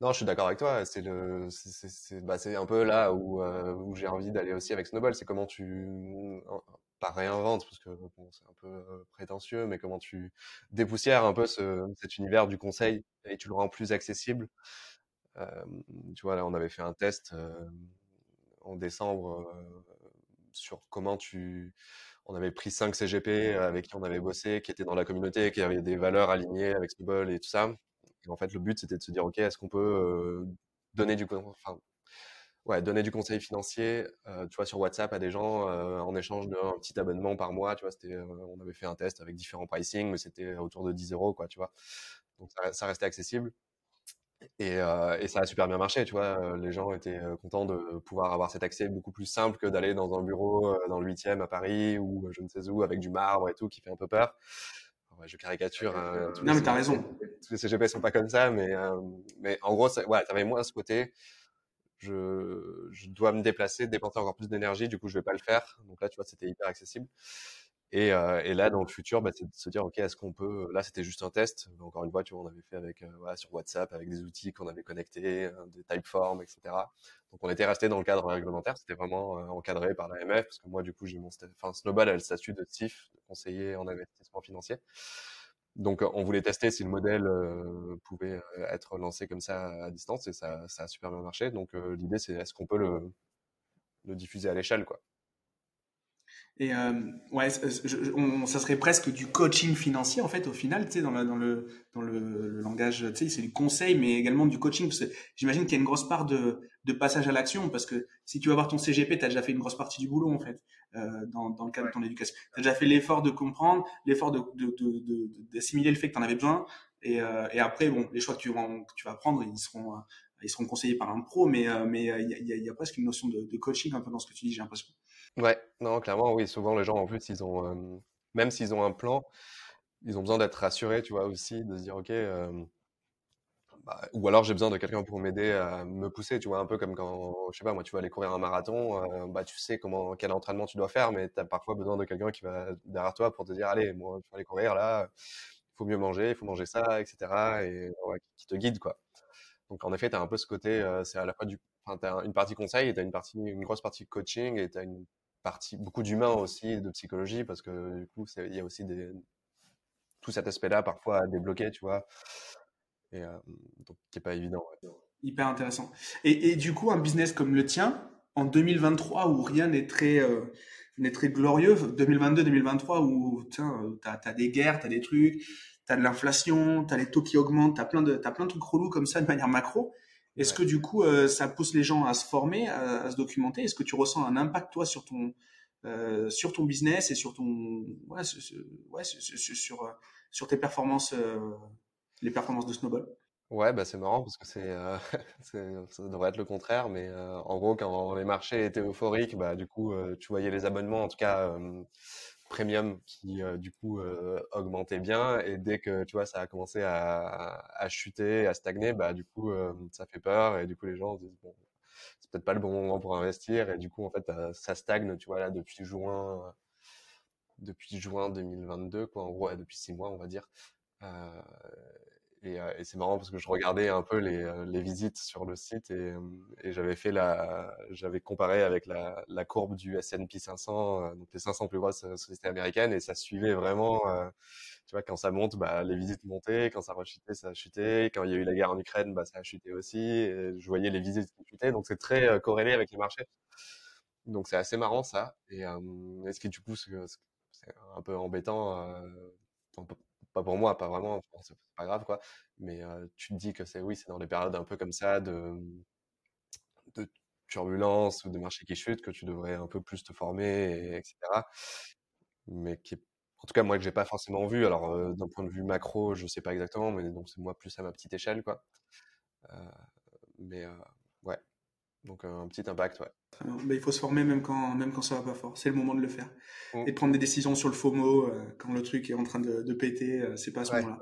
Non, je suis d'accord avec toi. C'est le, c'est bah, un peu là où, euh, où j'ai envie d'aller aussi avec Snowball. C'est comment tu, pas réinventes, parce que c'est un peu prétentieux, mais comment tu dépoussières un peu ce, cet univers du conseil et tu le rends plus accessible? Tu vois, là, on avait fait un test en décembre sur comment tu, on avait pris 5 CGP avec qui on avait bossé, qui étaient dans la communauté, qui avaient des valeurs alignées avec Snowball et tout ça en fait, le but, c'était de se dire, OK, est-ce qu'on peut donner du, enfin, ouais, donner du conseil financier, tu vois, sur WhatsApp à des gens en échange d'un petit abonnement par mois, tu vois, c'était, on avait fait un test avec différents pricing, mais c'était autour de 10 euros, quoi, tu vois. Donc, ça, restait accessible. Et, et, ça a super bien marché, tu vois. Les gens étaient contents de pouvoir avoir cet accès beaucoup plus simple que d'aller dans un bureau dans le 8e à Paris ou je ne sais où avec du marbre et tout qui fait un peu peur je caricature. Hein, non, mais t'as raison. Tous les CGP sont pas comme ça, mais, euh, mais en gros, ouais, t'avais moins ce côté. Je, je dois me déplacer, dépenser encore plus d'énergie, du coup, je vais pas le faire. Donc là, tu vois, c'était hyper accessible. Et, euh, et, là, dans le futur, bah, c'est de se dire, OK, est-ce qu'on peut... Là, c'était juste un test. Encore une fois, tu vois, on avait fait avec, euh, sur WhatsApp, avec des outils qu'on avait connectés, euh, des typeforms, etc. Donc, on était resté dans le cadre réglementaire. C'était vraiment encadré par l'AMF, parce que moi, du coup, j'ai mon... Enfin, Snowball a le statut de CIF, de conseiller en investissement financier. Donc, on voulait tester si le modèle pouvait être lancé comme ça à distance, et ça, ça a super bien marché. Donc, l'idée, c'est est-ce qu'on peut le, le diffuser à l'échelle, quoi? Et euh, ouais, ça serait presque du coaching financier en fait au final, tu sais, dans, dans, le, dans le, langage, tu sais, c'est du conseil, mais également du coaching. Parce que j'imagine qu'il y a une grosse part de, de passage à l'action, parce que si tu vas voir ton CGP, tu as déjà fait une grosse partie du boulot en fait, dans, dans le cadre de ton éducation. Tu as déjà fait l'effort de comprendre, l'effort de, d'assimiler le fait que tu en avais besoin, et, euh, et après, bon, les choix que tu, vas, tu vas prendre, ils seront, ils seront conseillés par un pro, mais mais il y, a, y, a, presque une notion de, de coaching un peu dans ce que tu dis, j'ai l'impression. Ouais, non, clairement, oui. Souvent, les gens, en plus, ils ont, même s'ils ont un plan, ils ont besoin d'être rassurés, tu vois, aussi, de se dire, OK, bah, ou alors j'ai besoin de quelqu'un pour m'aider à me pousser, tu vois, un peu comme quand, je sais pas, moi, tu vas aller courir un marathon, bah, tu sais comment, quel entraînement tu dois faire, mais tu as parfois besoin de quelqu'un qui va derrière toi pour te dire, allez, moi, tu vas aller courir là, il faut mieux manger, il faut manger ça, etc. Et qui te guide, quoi. Donc, en effet, tu as un peu ce côté, c'est à la fois du, enfin, as une partie conseil et tu as une partie, une grosse partie coaching et tu as une partie, beaucoup d'humain aussi, de psychologie, parce que du coup, il y a aussi des, tout cet aspect-là parfois à débloquer, tu vois, et euh, donc qui est pas évident. Hyper intéressant. Et, et, du coup, un business comme le tien, en 2023 où rien n'est très euh, n'est très glorieux, 2022-2023 où tu as, as, des guerres, tu as des trucs, tu as de l'inflation, tu as les taux qui augmentent, tu as plein de as plein de trucs relous comme ça de manière macro. Est-ce que du coup, euh, ça pousse les gens à se former, à, se documenter? Est-ce que tu ressens un impact toi sur ton euh, sur ton business et sur ton ouais, ouais sur, sur, sur tes performances euh, les performances de snowball. Ouais, bah c'est marrant parce que c'est, ça devrait être le contraire, mais en gros, quand les marchés étaient euphoriques, bah du coup, tu voyais les abonnements, en tout cas premium, qui du coup augmentaient bien, et dès que tu vois ça a commencé à, chuter, à stagner, bah du coup ça fait peur, et du coup les gens se disent bon, c'est peut-être pas le bon moment pour investir, et du coup en fait ça stagne, tu vois là depuis juin, depuis juin 2022, quoi, en gros, depuis six mois on va dire. Euh, et c'est marrant parce que je regardais un peu les, euh, les visites sur le site et, euh, et j'avais fait la, j'avais comparé avec la, la courbe du S&P 500, donc les 500 plus grosses sociétés américaines, et ça suivait vraiment. tu vois, quand ça monte, bah, les visites montaient, quand ça rechutait, ça chuté, quand il y a eu la guerre en Ukraine, bah, ça a chuté aussi. Et je voyais les visites qui chutaient, donc c'est très corrélé avec les marchés. Donc c'est assez marrant ça. Et euh, est-ce que du coup c'est un peu embêtant pas pour moi, pas vraiment, c'est pas grave quoi. Mais tu te dis que c'est oui, c'est dans les périodes un peu comme ça de, de turbulence ou de marché qui chute que tu devrais un peu plus te former, etc. Mais qui en tout cas moi que j'ai pas forcément vu. Alors d'un point de vue macro, je sais pas exactement, mais donc c'est moi plus à ma petite échelle quoi. mais donc un petit impact ouais. Bah, il faut se former même quand, même quand ça va pas fort. C'est le moment de le faire. Mm. Et prendre des décisions sur le FOMO euh, quand le truc est en train de, de péter, euh, c'est pas à ce moment-là.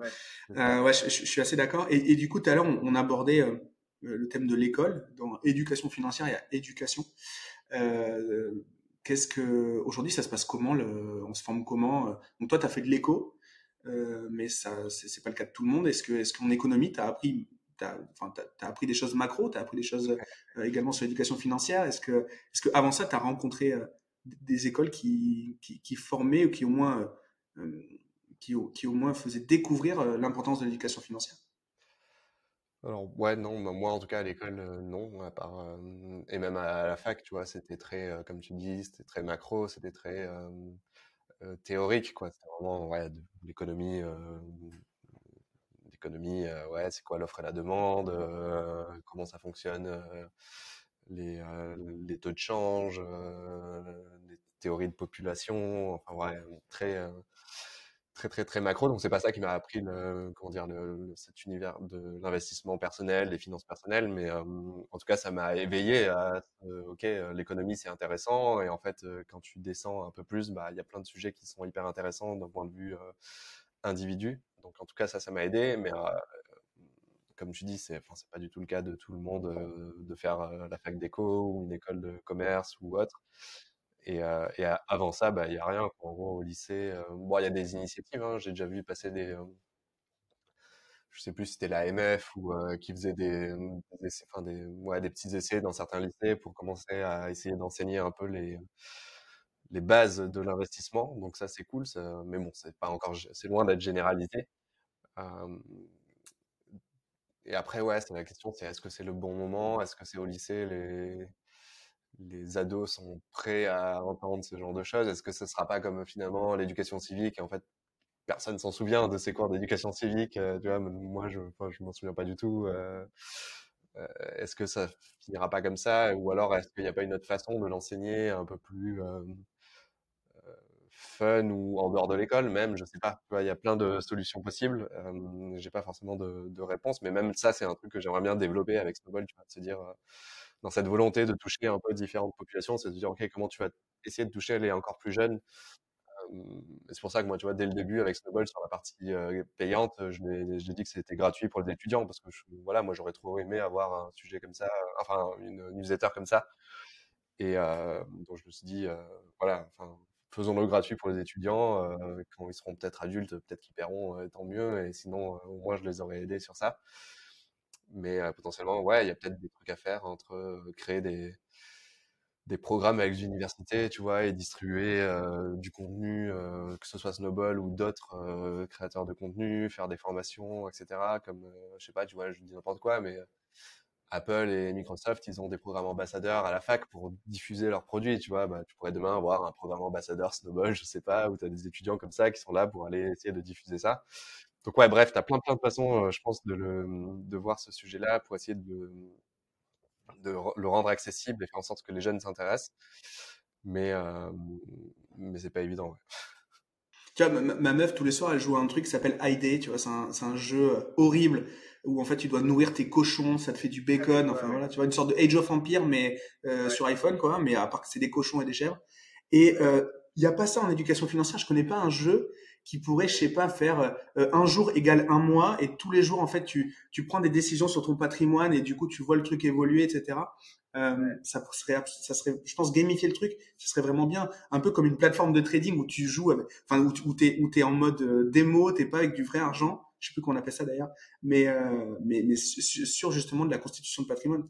Ouais, euh, je, je, suis assez d'accord. Et, et, du coup, tout à l'heure, on, on, abordait euh, le thème de l'école. Dans éducation financière, il y a éducation. Qu'est-ce que aujourd'hui, ça se passe comment le, On se forme comment Donc toi, tu as fait de l'éco, mais ça, c'est pas le cas de tout le monde. Est-ce que, est-ce qu'en économie, tu as appris tu as, appris des choses macro, tu as appris des choses euh, également sur l'éducation financière. Est-ce que, est-ce que avant ça, tu as rencontré euh, des écoles qui, qui, formaient ou qui au moins, euh, qui, qui, au moins faisaient découvrir l'importance de l'éducation financière? Alors ouais non bah, moi en tout cas à l'école non à part et même à, la fac tu vois c'était très comme tu dis c'était très macro c'était très théorique quoi. C'était vraiment ouais de l'économie économie, euh, ouais, c'est quoi l'offre et la demande, euh, comment ça fonctionne, euh, les, taux de change, les théories de population, enfin ouais, très très très très macro. Donc c'est pas ça qui m'a appris comment dire le, cet univers de l'investissement personnel des finances personnelles mais en tout cas ça m'a éveillé à ok l'économie c'est intéressant et en fait quand tu descends un peu plus bah il y a plein de sujets qui sont hyper intéressants d'un point de vue individu donc en tout cas, ça, ça m'a aidé. Mais comme tu dis, c'est enfin, pas du tout le cas de tout le monde de faire la fac d'éco ou une école de commerce ou autre. Et, avant ça, bah, il n'y a rien. En gros, au lycée, bon, il y a des initiatives. Hein, J'ai déjà vu passer des, je sais plus si c'était l'AMF ou qui faisait des, enfin, des, ouais, des petits essais dans certains lycées pour commencer à essayer d'enseigner un peu les, les bases de l'investissement. Donc ça, c'est cool. Mais bon, c'est pas encore, c'est loin d'être généralisé. et après, ouais, la question, c'est est-ce que c'est le bon moment? Est-ce que c'est au lycée les les ados sont prêts à entendre ce genre de choses? Est-ce que ce sera pas comme finalement l'éducation civique? En fait personne s'en souvient de ces cours d'éducation civique Tu vois, moi je, enfin, je m'en souviens pas du tout. Est-ce que ça finira pas comme ça? Ou alors est-ce qu'il n'y a pas une autre façon de l'enseigner un peu plus fun ou en dehors de l'école même, je sais pas. Il y a plein de solutions possibles. Euh, j'ai pas forcément de, réponse, mais même ça, c'est un truc que j'aimerais bien développer avec Snowball, tu vois, de se dire, dans cette volonté de toucher un peu différentes populations, c'est de dire, OK, comment tu vas essayer de toucher les encore plus jeunes? C'est pour ça que moi, tu vois, dès le début avec Snowball sur la partie payante, je l'ai dit que c'était gratuit pour les étudiants parce que voilà, moi j'aurais trop aimé avoir un sujet comme ça, enfin une newsletter comme ça. Et donc je me suis dit, voilà, enfin faisons-le gratuit pour les étudiants. Euh, quand ils seront peut-être adultes, peut-être qu'ils paieront, euh, tant mieux. Et sinon, euh, au moins, je les aurais aidés sur ça. Mais potentiellement, ouais, il y a peut-être des trucs à faire entre créer des, des programmes avec les universités, tu vois, et distribuer du contenu, que ce soit Snowball ou d'autres créateurs de contenu, faire des formations, etc. Comme, je sais pas, tu vois, je dis n'importe quoi, mais Apple et Microsoft, ils ont des programmes ambassadeurs à la fac pour diffuser leurs produits, tu vois. Bah, tu pourrais demain avoir un programme ambassadeur Snowball, je sais pas, où tu as des étudiants comme ça qui sont là pour aller essayer de diffuser ça. Donc ouais, bref, tu as plein plein de façons, euh, je pense, de, le, de voir ce sujet-là pour essayer de, le rendre accessible et faire en sorte que les jeunes s'intéressent. Mais, euh, mais c'est pas évident. Tu vois, ma, meuf, tous les soirs, elle joue à un truc qui s'appelle ID, tu vois, c'est un, un, jeu horrible où en fait tu dois nourrir tes cochons, ça te fait du bacon, enfin voilà, tu vois, une sorte de Age of Empire, mais euh, sur iPhone, quoi, mais à part que c'est des cochons et des chèvres. Et il euh, n'y a pas ça en éducation financière, je connais pas un jeu qui pourrait, je sais pas, faire euh, un jour égale un mois et tous les jours, en fait, tu, tu prends des décisions sur ton patrimoine et du coup, tu vois le truc évoluer, etc. Euh, ça serait, ça serait, je pense, gamifier le truc, ce serait vraiment bien. Un peu comme une plateforme de trading où tu joues, avec, enfin, où, où t'es, où t'es en mode euh, démo, t'es pas avec du vrai argent. Je sais plus qu'on appelle ça d'ailleurs, mais, euh, mais, sur justement de la constitution de patrimoine.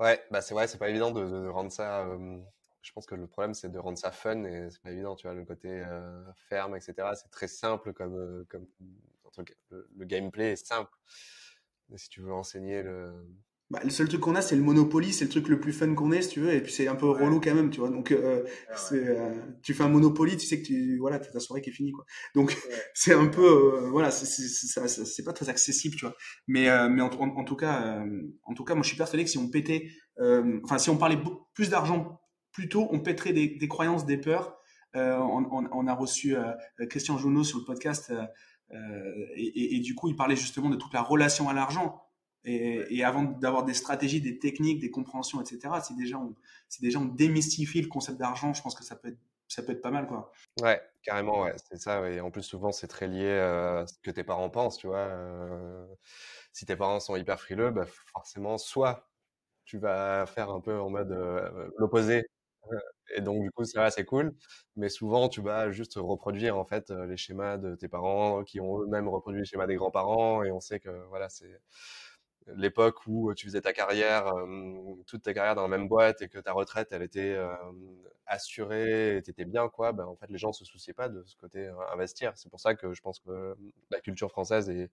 Ouais, bah c'est vrai, c'est pas évident de, rendre ça. Euh, je pense que le problème c'est de rendre ça fun et c'est pas évident, tu vois, le côté euh, ferme, etc. C'est très simple comme, comme. Le, le, gameplay est simple. Mais si tu veux enseigner le, bah, le seul truc qu'on a, c'est le Monopoly, c'est le truc le plus fun qu'on ait, si tu veux, et puis c'est un peu relou quand même, tu vois. Donc, euh, c'est, euh, tu fais un Monopoly, tu sais que tu, voilà, t'as ta soirée qui est finie, quoi. Donc, c'est un peu, euh, voilà, c'est, pas très accessible, tu vois. Mais, mais en, en, tout cas, en tout cas, moi, je suis persuadé que si on pétait, enfin, si on parlait plus d'argent plus tôt, on pèterait des, des croyances, des peurs. On, on, on, a reçu Christian Jounot sur le podcast, et, et, et du coup, il parlait justement de toute la relation à l'argent et, avant d'avoir des stratégies, des techniques, des compréhensions, etc., si déjà on, si déjà on démystifie le concept d'argent, je pense que ça peut être ça peut être pas mal, quoi. Ouais, carrément, ouais, c'est ça. Et en plus, souvent, c'est très lié euh, à ce que tes parents pensent, tu vois. Euh, si tes parents sont hyper frileux, bah, forcément, soit tu vas faire un peu en mode euh, l'opposé, et donc du coup, ça, c'est cool. Mais souvent, tu vas juste reproduire en fait les schémas de tes parents, qui ont eux-mêmes reproduit les schémas des grands-parents, et on sait que voilà, c'est l'époque où tu faisais ta carrière, toute ta carrière dans la même boîte et que ta retraite, elle était assurée t'étais bien, quoi, ben, en fait, les gens se souciaient pas de ce côté investir. C'est pour ça que je pense que la culture française est,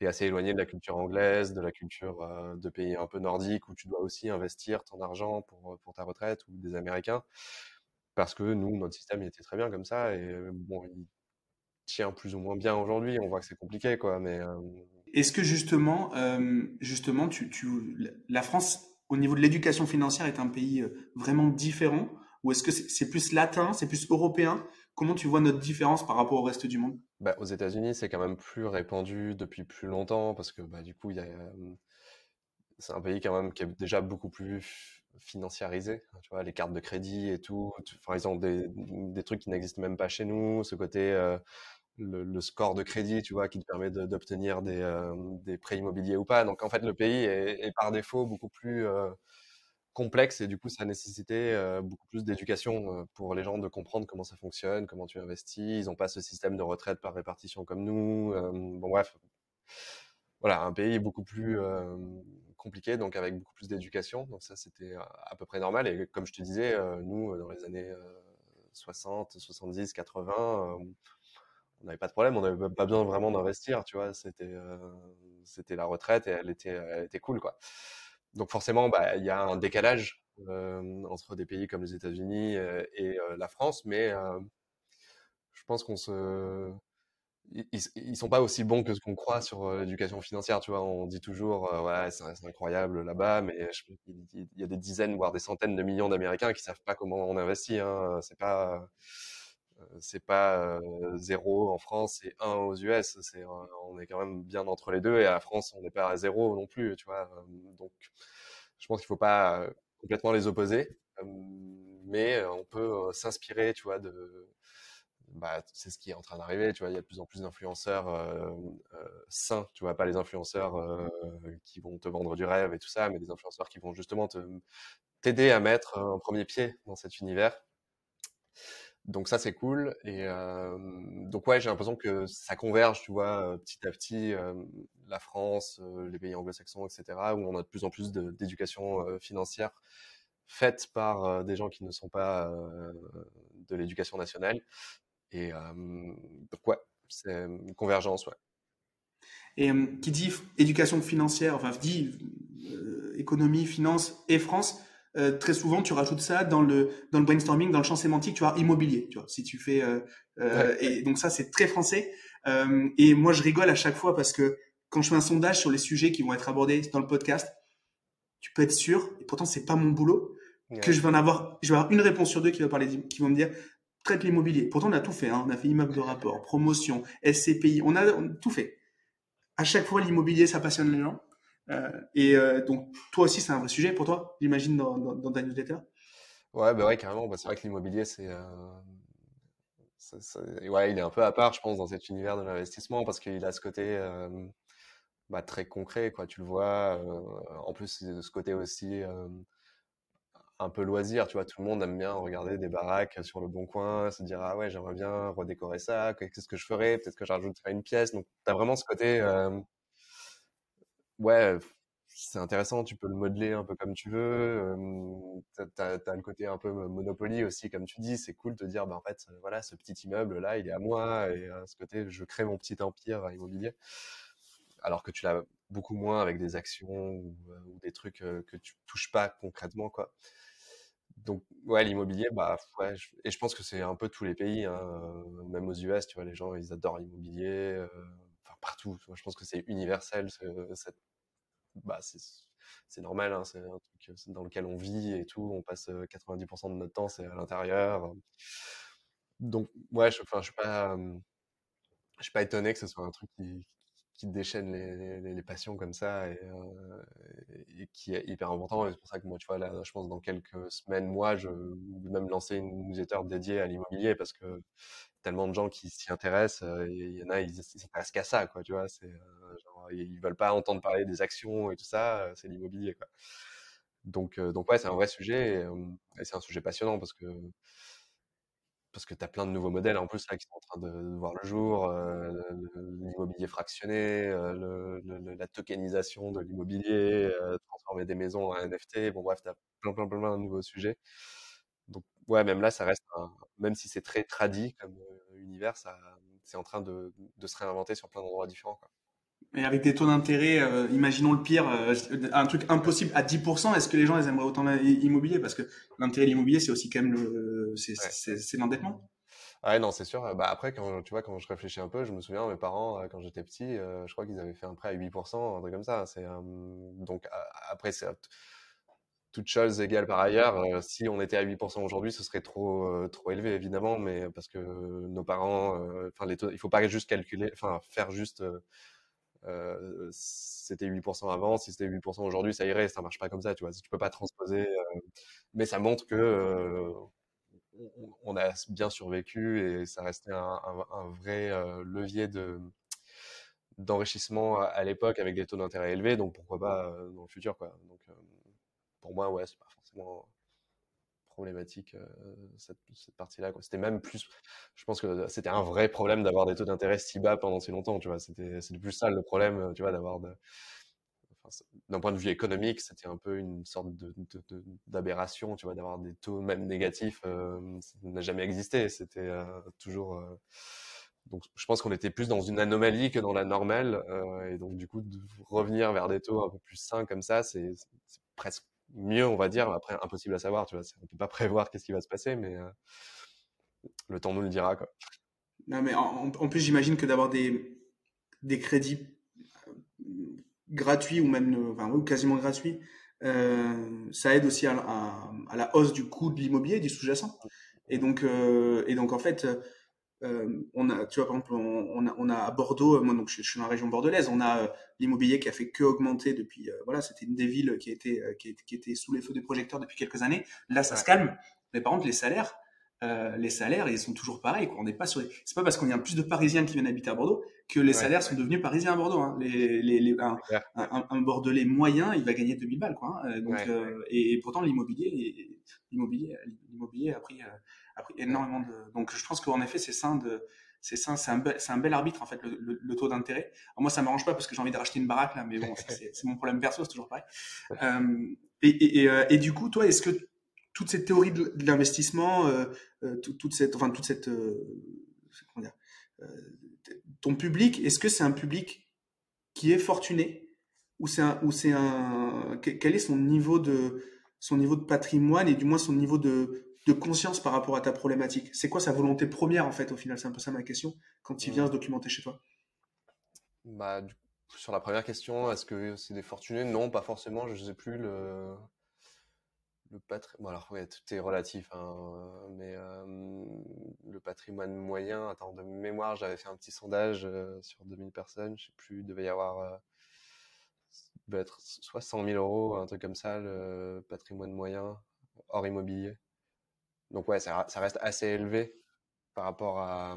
est assez éloignée de la culture anglaise, de la culture de pays un peu nordiques où tu dois aussi investir ton argent pour, pour ta retraite ou des Américains. Parce que nous, notre système, il était très bien comme ça et bon, tient plus ou moins bien aujourd'hui. On voit que c'est compliqué, quoi, mais est-ce que justement, euh, justement, tu, tu, la France, au niveau de l'éducation financière, est un pays vraiment différent? Ou est-ce que c'est plus latin, c'est plus européen? Comment tu vois notre différence par rapport au reste du monde? Bah, Aux États-Unis, c'est quand même plus répandu depuis plus longtemps parce que bah, du coup, il euh, c'est un pays quand même qui est déjà beaucoup plus financiarisé. Tu vois, les cartes de crédit et tout. Enfin, ils ont des, des trucs qui n'existent même pas chez nous. Ce côté le, score de crédit, tu vois, qui te permet d'obtenir des, euh, des, prêts immobiliers ou pas. Donc en fait, le pays est, par défaut beaucoup plus euh, complexe et du coup, ça a nécessité euh, beaucoup plus d'éducation pour les gens de comprendre comment ça fonctionne, comment tu investis. Ils n'ont pas ce système de retraite par répartition comme nous. bon bref, voilà, un pays beaucoup plus compliqué, donc avec beaucoup plus d'éducation. Donc ça, c'était à peu près normal. Et comme je te disais, nous, dans les années 60, 70, 80, on n'avait pas de problème, on n'avait pas besoin vraiment d'investir, tu vois. C'était euh, c'était la retraite et elle était elle était cool, quoi. Donc forcément, bah il y a un décalage euh, entre des pays comme les États-Unis euh, et la France, mais je pense qu'on se ils, sont pas aussi bons que ce qu'on croit sur l'éducation financière, tu vois. On dit toujours, ouais, c'est incroyable là-bas, mais il y a des dizaines, voire des centaines de millions d'Américains qui savent pas comment on investit. Hein. C'est pas, c'est pas zéro en France et un aux US. On est quand même bien entre les deux et à la France, on n'est pas à zéro non plus, vois. Donc, je pense qu'il faut pas complètement les opposer, mais on peut s'inspirer, tu vois, de, bah, c'est ce qui est en train d'arriver, il y a de plus en plus d'influenceurs euh, sains, pas les influenceurs qui vont te vendre du rêve et tout ça, mais des influenceurs qui vont justement te, t'aider à mettre un premier pied dans cet univers donc ça c'est cool et euh, donc ouais j'ai l'impression que ça converge tu vois petit à petit euh, la France les pays anglo-saxons etc où on a de plus en plus d'éducation financière faite par des gens qui ne sont pas de l'éducation nationale et donc ouais c'est une convergence ouais. Et qui dit éducation financière enfin dit économie finance et France euh, très souvent, tu rajoutes ça dans le dans le brainstorming, dans le champ sémantique, tu vois immobilier. Tu vois, si tu fais euh, euh, et donc ça c'est très français. et moi je rigole à chaque fois parce que quand je fais un sondage sur les sujets qui vont être abordés dans le podcast, tu peux être sûr, et pourtant c'est pas mon boulot, que je vais en avoir, je vais avoir une réponse sur deux qui va parler, qui vont me dire traite l'immobilier. Pourtant, on a tout fait. Hein. On a fait immeuble de rapport, promotion, SCPI. On a, tout fait. À chaque fois, l'immobilier, ça passionne les gens. Euh, et euh, donc, toi aussi, c'est un vrai sujet pour toi, j'imagine, dans, dans, ta newsletter? Ouais, bah ouais, carrément. Bah, c'est vrai que l'immobilier, c'est. ouais, il est un peu à part, je pense, dans cet univers de l'investissement parce qu'il a ce côté bah, très concret, quoi. Tu le vois. en plus, ce côté aussi un peu loisir, tu vois. Tout le monde aime bien regarder des baraques sur le bon coin, se dire ah ouais, j'aimerais bien redécorer ça. Qu'est-ce que je ferais? Peut-être que j'ajouterais une pièce. Donc, tu as vraiment ce côté. Ouais, c'est intéressant, tu peux le modeler un peu comme tu veux. tu as, le côté un peu Monopoly aussi, comme tu dis. C'est cool de dire, bah, en fait, voilà, ce petit immeuble-là, il est à moi. Et ce côté, je crée mon petit empire immobilier. Alors que tu l'as beaucoup moins avec des actions ou, des trucs que tu touches pas concrètement, quoi. Donc, ouais, l'immobilier, bah, ouais, et je pense que c'est un peu tous les pays, hein, même aux US, tu vois, les gens, ils adorent l'immobilier, partout. je pense que c'est universel, bah, c'est normal, hein, c'est un truc dans lequel on vit et tout. On passe 90% de notre temps, c'est à l'intérieur. Donc, ouais, je, enfin, je suis pas, je suis pas étonné que ce soit un truc qui, qui déchaîne les, passions comme ça et, et, qui est hyper important. Et c'est pour ça que moi, tu vois, là, je pense dans quelques semaines, moi, je vais même lancer une newsletter dédiée à l'immobilier parce que tellement de gens qui s'y intéressent, il y en a, ils s'intéressent qu'à ça, quoi, tu vois. C'est ils veulent pas entendre parler des actions et tout ça, c'est l'immobilier, quoi. Donc, donc ouais, c'est un vrai sujet et, c'est un sujet passionnant parce que parce que tu as plein de nouveaux modèles en plus là qui sont en train de, voir le jour, l'immobilier fractionné, la tokenisation de l'immobilier, transformer des maisons en NFT. Bon bref, tu as plein, plein, plein, de nouveaux sujets. Donc ouais, même là, ça reste même si c'est très tradit comme univers, ça, c'est en train de, de, se réinventer sur plein d'endroits différents. Quoi. Et avec des taux d'intérêt, euh, imaginons le pire, euh, un truc impossible à 10%, est-ce que les gens ils aimeraient autant l'immobilier? Parce que l'intérêt de l'immobilier, c'est aussi quand même le, c'est, l'endettement. Ouais, non, c'est sûr. Bah, après, quand, tu vois, quand je réfléchis un peu, je me souviens, mes parents, euh, quand j'étais petit, je crois qu'ils avaient fait un prêt à 8%, un truc comme ça. C'est, donc, après, c'est toutes choses égales par ailleurs. si on était à 8% aujourd'hui, ce serait trop, trop élevé, évidemment, mais parce que nos parents, enfin, les il faut pas juste calculer, enfin, faire juste euh, c'était 8% avant, si c'était 8% aujourd'hui, ça irait, ça marche pas comme ça, tu vois. Tu peux pas transposer, euh, mais ça montre que euh, on a bien survécu et ça restait un, vrai levier de d'enrichissement à, l'époque avec des taux d'intérêt élevés, donc pourquoi pas dans le futur, quoi. Donc pour moi, ouais, c'est pas forcément problématique cette, cette partie-là. C'était même plus, je pense que c'était un vrai problème d'avoir des taux d'intérêt si bas pendant si longtemps. Tu vois, c'était plus ça le problème, tu vois, d'avoir de, d'un point de vue économique, c'était un peu une sorte d'aberration, tu vois, d'avoir des taux même négatifs, ça n'a jamais existé. C'était toujours. donc, je pense qu'on était plus dans une anomalie que dans la normale, et donc du coup, de revenir vers des taux un peu plus sains comme ça, c'est presque mieux, on va dire. Après, impossible à savoir, tu vois. On peut pas prévoir qu'est-ce qui va se passer, mais euh, le temps nous le dira, quoi. Non, mais en, plus, j'imagine que d'avoir des, des crédits euh, gratuits ou même euh, enfin, ou quasiment gratuits, ça aide aussi à, à, la hausse du coût de l'immobilier, du sous-jacent. Et donc, et donc, en fait, euh, on a, tu vois, par exemple, on, a, on a à Bordeaux, moi donc je, suis dans la région bordelaise, on a euh, l'immobilier qui a fait que augmenter depuis, euh, voilà, c'était une des villes qui était, qui, qui, était sous les feux des projecteurs depuis quelques années. Là, ça se calme, mais par contre, les salaires, les salaires, ils sont toujours pareils. Quoi. On n'est pas sur. C'est pas parce qu'on y a plus de Parisiens qui viennent habiter à Bordeaux que les salaires sont devenus parisiens à Bordeaux. Hein. Les, les, les un, un, Bordelais moyen, il va gagner 2000 balles, quoi. Hein. Donc, et, et, pourtant l'immobilier, l'immobilier, l'immobilier a pris énormément. Donc, je pense qu'en effet, c'est sain de. C'est ça, c'est un, bel, un bel arbitre en fait le, taux d'intérêt. Moi, ça m'arrange pas parce que j'ai envie de racheter une baraque là, mais bon, c'est mon problème perso, c'est toujours pareil. Euh, et, euh, et, du coup, toi, est-ce que toute cette théorie de, l'investissement, euh, toute cette, enfin toute cette, ton public, est-ce que c'est un public qui est fortuné ou c'est un, ou c'est un, quel est son niveau de, son niveau de patrimoine et du moins son niveau de, de conscience par rapport à ta problématique C'est quoi sa volonté première en fait au final? C'est un peu ça ma question quand il vient se documenter chez toi. Bah, sur la première question, est-ce que c'est des fortunés? Non, pas forcément. Je sais plus le le patrimoine, alors ouais, tout est relatif, hein, mais le patrimoine moyen, attends, de mémoire, j'avais fait un petit sondage sur 2000 personnes, je sais plus, il devait y avoir, être soit 100 000 euros, un truc comme ça, le patrimoine moyen hors immobilier. Donc ouais, ça, reste assez élevé par rapport à,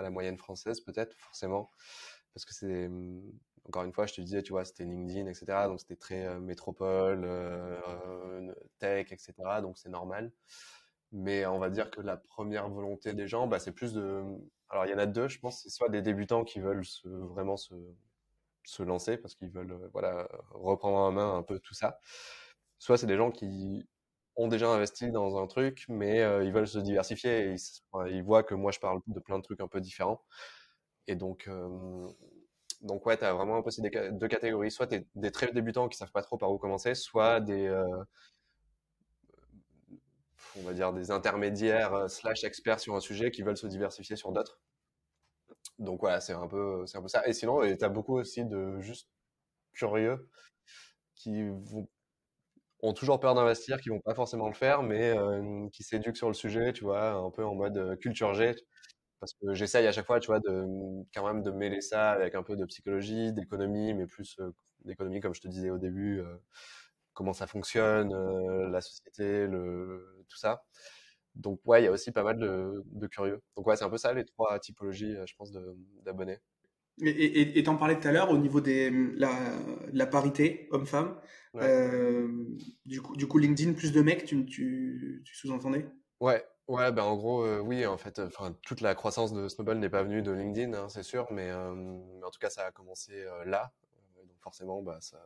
la moyenne française, peut-être, forcément, parce que c'est encore une fois, je te disais, tu vois, c'était LinkedIn, etc. Donc c'était très euh, métropole, euh, euh, tech, etc. Donc c'est normal. Mais on va dire que la première volonté des gens, bah, c'est plus de. Alors il y en a deux, je pense. C'est soit des débutants qui veulent vraiment se, se lancer parce qu'ils veulent voilà reprendre en main un peu tout ça. Soit c'est des gens qui ont déjà investi dans un truc, mais ils veulent se diversifier. Et ils, ils, voient que moi je parle de plein de trucs un peu différents. Et donc, donc ouais, tu as vraiment un peu ces deux catégories. Soit tu des très débutants qui savent pas trop par où commencer, soit des, euh, on va dire des intermédiaires euh, slash experts sur un sujet qui veulent se diversifier sur d'autres. Donc voilà, c'est un peu, un peu ça. Et sinon, tu as beaucoup aussi de juste curieux qui ont toujours peur d'investir, qui vont pas forcément le faire, mais qui s'éduquent sur le sujet, tu vois, un peu en mode culture G parce que j'essaye à chaque fois, tu vois, de quand même de mêler ça avec un peu de psychologie, d'économie, mais plus d'économie, comme je te disais au début, comment ça fonctionne, la société, le, tout ça. Donc ouais, il y a aussi pas mal de, curieux. Donc ouais, c'est un peu ça les trois typologies, je pense, d'abonnés. Et t'en parlais tout à l'heure au niveau de mmh, la parité homme-femme. Du, coup, du coup, LinkedIn, plus de mecs, tu, tu, tu sous-entendais? Ouais, Ouais, ben en gros, oui, en fait, toute la croissance de Snowball n'est pas venue de LinkedIn, hein, c'est sûr, mais, en tout cas, ça a commencé là. donc forcément, bah, ça,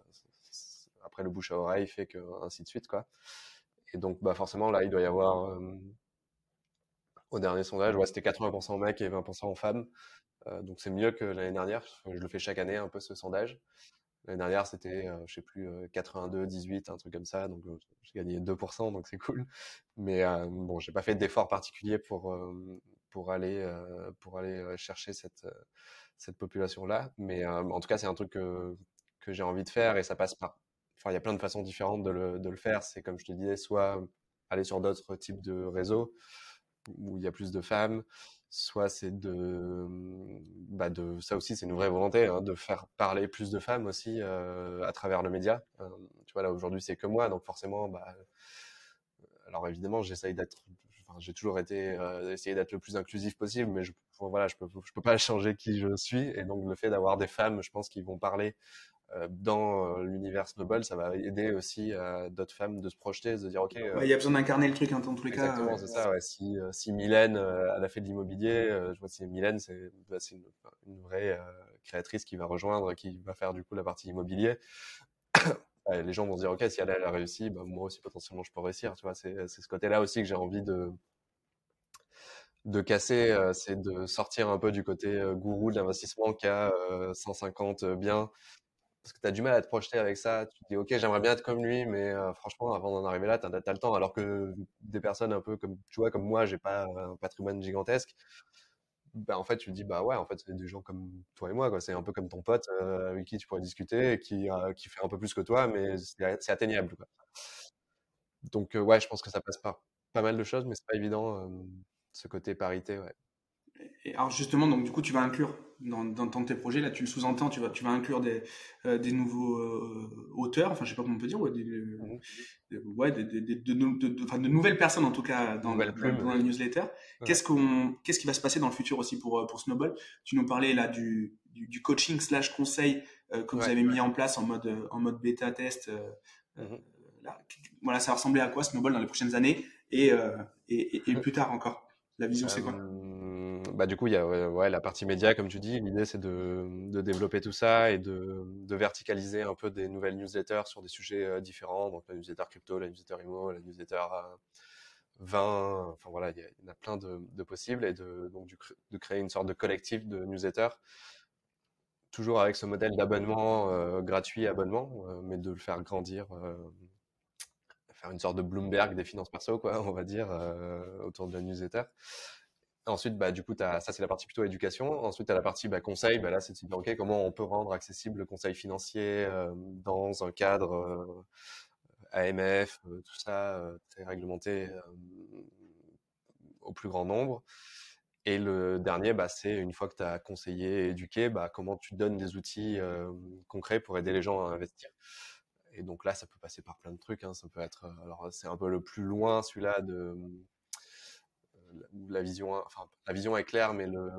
après le bouche à oreille fait que ainsi de suite, quoi. Et donc, bah, forcément, là, il doit y avoir, au dernier sondage, ouais, c'était 80% mecs et 20% en femmes. donc c'est mieux que l'année dernière. Je le fais chaque année un peu ce sondage. L'année dernière, c'était, euh, je sais plus, 82, 18, un truc comme ça. Donc, j'ai gagné 2%, donc c'est cool. Mais bon, j'ai pas fait d'effort particulier pour pour aller pour aller chercher cette cette population-là. Mais en tout cas, c'est un truc que que j'ai envie de faire et ça passe par. Enfin, il y a plein de façons différentes de le, de le faire. C'est comme je te disais, soit aller sur d'autres types de réseaux où il y a plus de femmes, soit c'est de, bah de, ça aussi c'est une vraie volonté, hein, de faire parler plus de femmes aussi euh, à travers le média. Euh, tu vois là aujourd'hui c'est que moi, donc forcément, bah, alors évidemment j'essaye d'être, enfin, j'ai toujours été euh, essayé d'être le plus inclusif possible, mais je, voilà, je peux, je peux pas changer qui je suis, et donc le fait d'avoir des femmes, je pense qu'ils vont parler euh, dans euh, l'univers Snowball, ça va aider aussi d'autres femmes de se projeter, de se dire ok. Il y a besoin d'incarner le truc hein, dans tous les cas. Exactement, c'est ça. Ouais. Si, si Mylène, elle a fait de l'immobilier, je vois si Mylène, c'est bah, une, une, vraie créatrice qui va rejoindre, qui va faire du coup la partie immobilier. les gens vont se dire ok, si elle, a réussi, bah, moi aussi potentiellement je peux réussir. Tu vois, c'est ce côté-là aussi que j'ai envie de de casser, c'est de sortir un peu du côté gourou de l'investissement qui a 150 biens parce que tu as du mal à te projeter avec ça. Tu te dis, OK, j'aimerais bien être comme lui, mais euh, franchement, avant d'en arriver là, tu as, le temps. Alors que des personnes un peu comme, tu vois, comme moi, j'ai pas un patrimoine gigantesque. Ben, en fait, tu te dis, bah ouais, en fait, c'est des gens comme toi et moi, quoi. C'est un peu comme ton pote euh, avec qui tu pourrais discuter, qui, euh, qui fait un peu plus que toi, mais c'est atteignable, quoi. Donc, ouais, je pense que ça passe par pas mal de choses, mais c'est pas évident, ce côté parité, ouais. Et alors justement, donc du coup, tu vas inclure dans, dans, tes projets, là, tu le sous-entends, tu vas, tu vas inclure des, euh, des nouveaux euh, auteurs, enfin, je sais pas comment on peut dire, ouais, des, ouais, des, de, de, nouvelles personnes en tout cas dans, dans, dans la newsletter. Qu'est-ce qu'on, qu'est-ce qui va se passer dans le futur aussi pour euh, pour Snowball? Tu nous parlais là du, du, coaching slash conseil que vous avez mis en place en mode en mode bêta test. Mmh. voilà, ça va ressembler à quoi Snowball dans les prochaines années et, et, et, plus tard encore? La vision, c'est quoi? Bah, du coup, il y a la partie média, comme tu dis. L'idée, c'est de, développer tout ça et de, verticaliser un peu des nouvelles newsletters sur des sujets euh, différents. Donc, la newsletter crypto, la newsletter IMO, la newsletter euh, vin. Enfin, voilà, il y, en a plein de, possibles. Et de, donc, de créer une sorte de collectif de newsletters. Toujours avec ce modèle d'abonnement euh, gratuit, abonnement, mais de le faire grandir faire une sorte de Bloomberg des finances perso, quoi, on va dire, autour de la newsletter. Ensuite, bah, du coup, ça c'est la partie plutôt éducation. Ensuite, tu as la partie bah, conseil. Bah, là, c'est de dire, OK, comment on peut rendre accessible le conseil financier euh, dans un cadre euh, AMF, tout ça, très réglementé au plus grand nombre. Et le dernier, bah, c'est une fois que tu as conseillé éduqué, bah, comment tu donnes des outils concrets pour aider les gens à investir. Et donc là, ça peut passer par plein de trucs. Hein. Ça peut être, alors c'est un peu le plus loin celui-là de la vision, enfin la vision est claire, mais le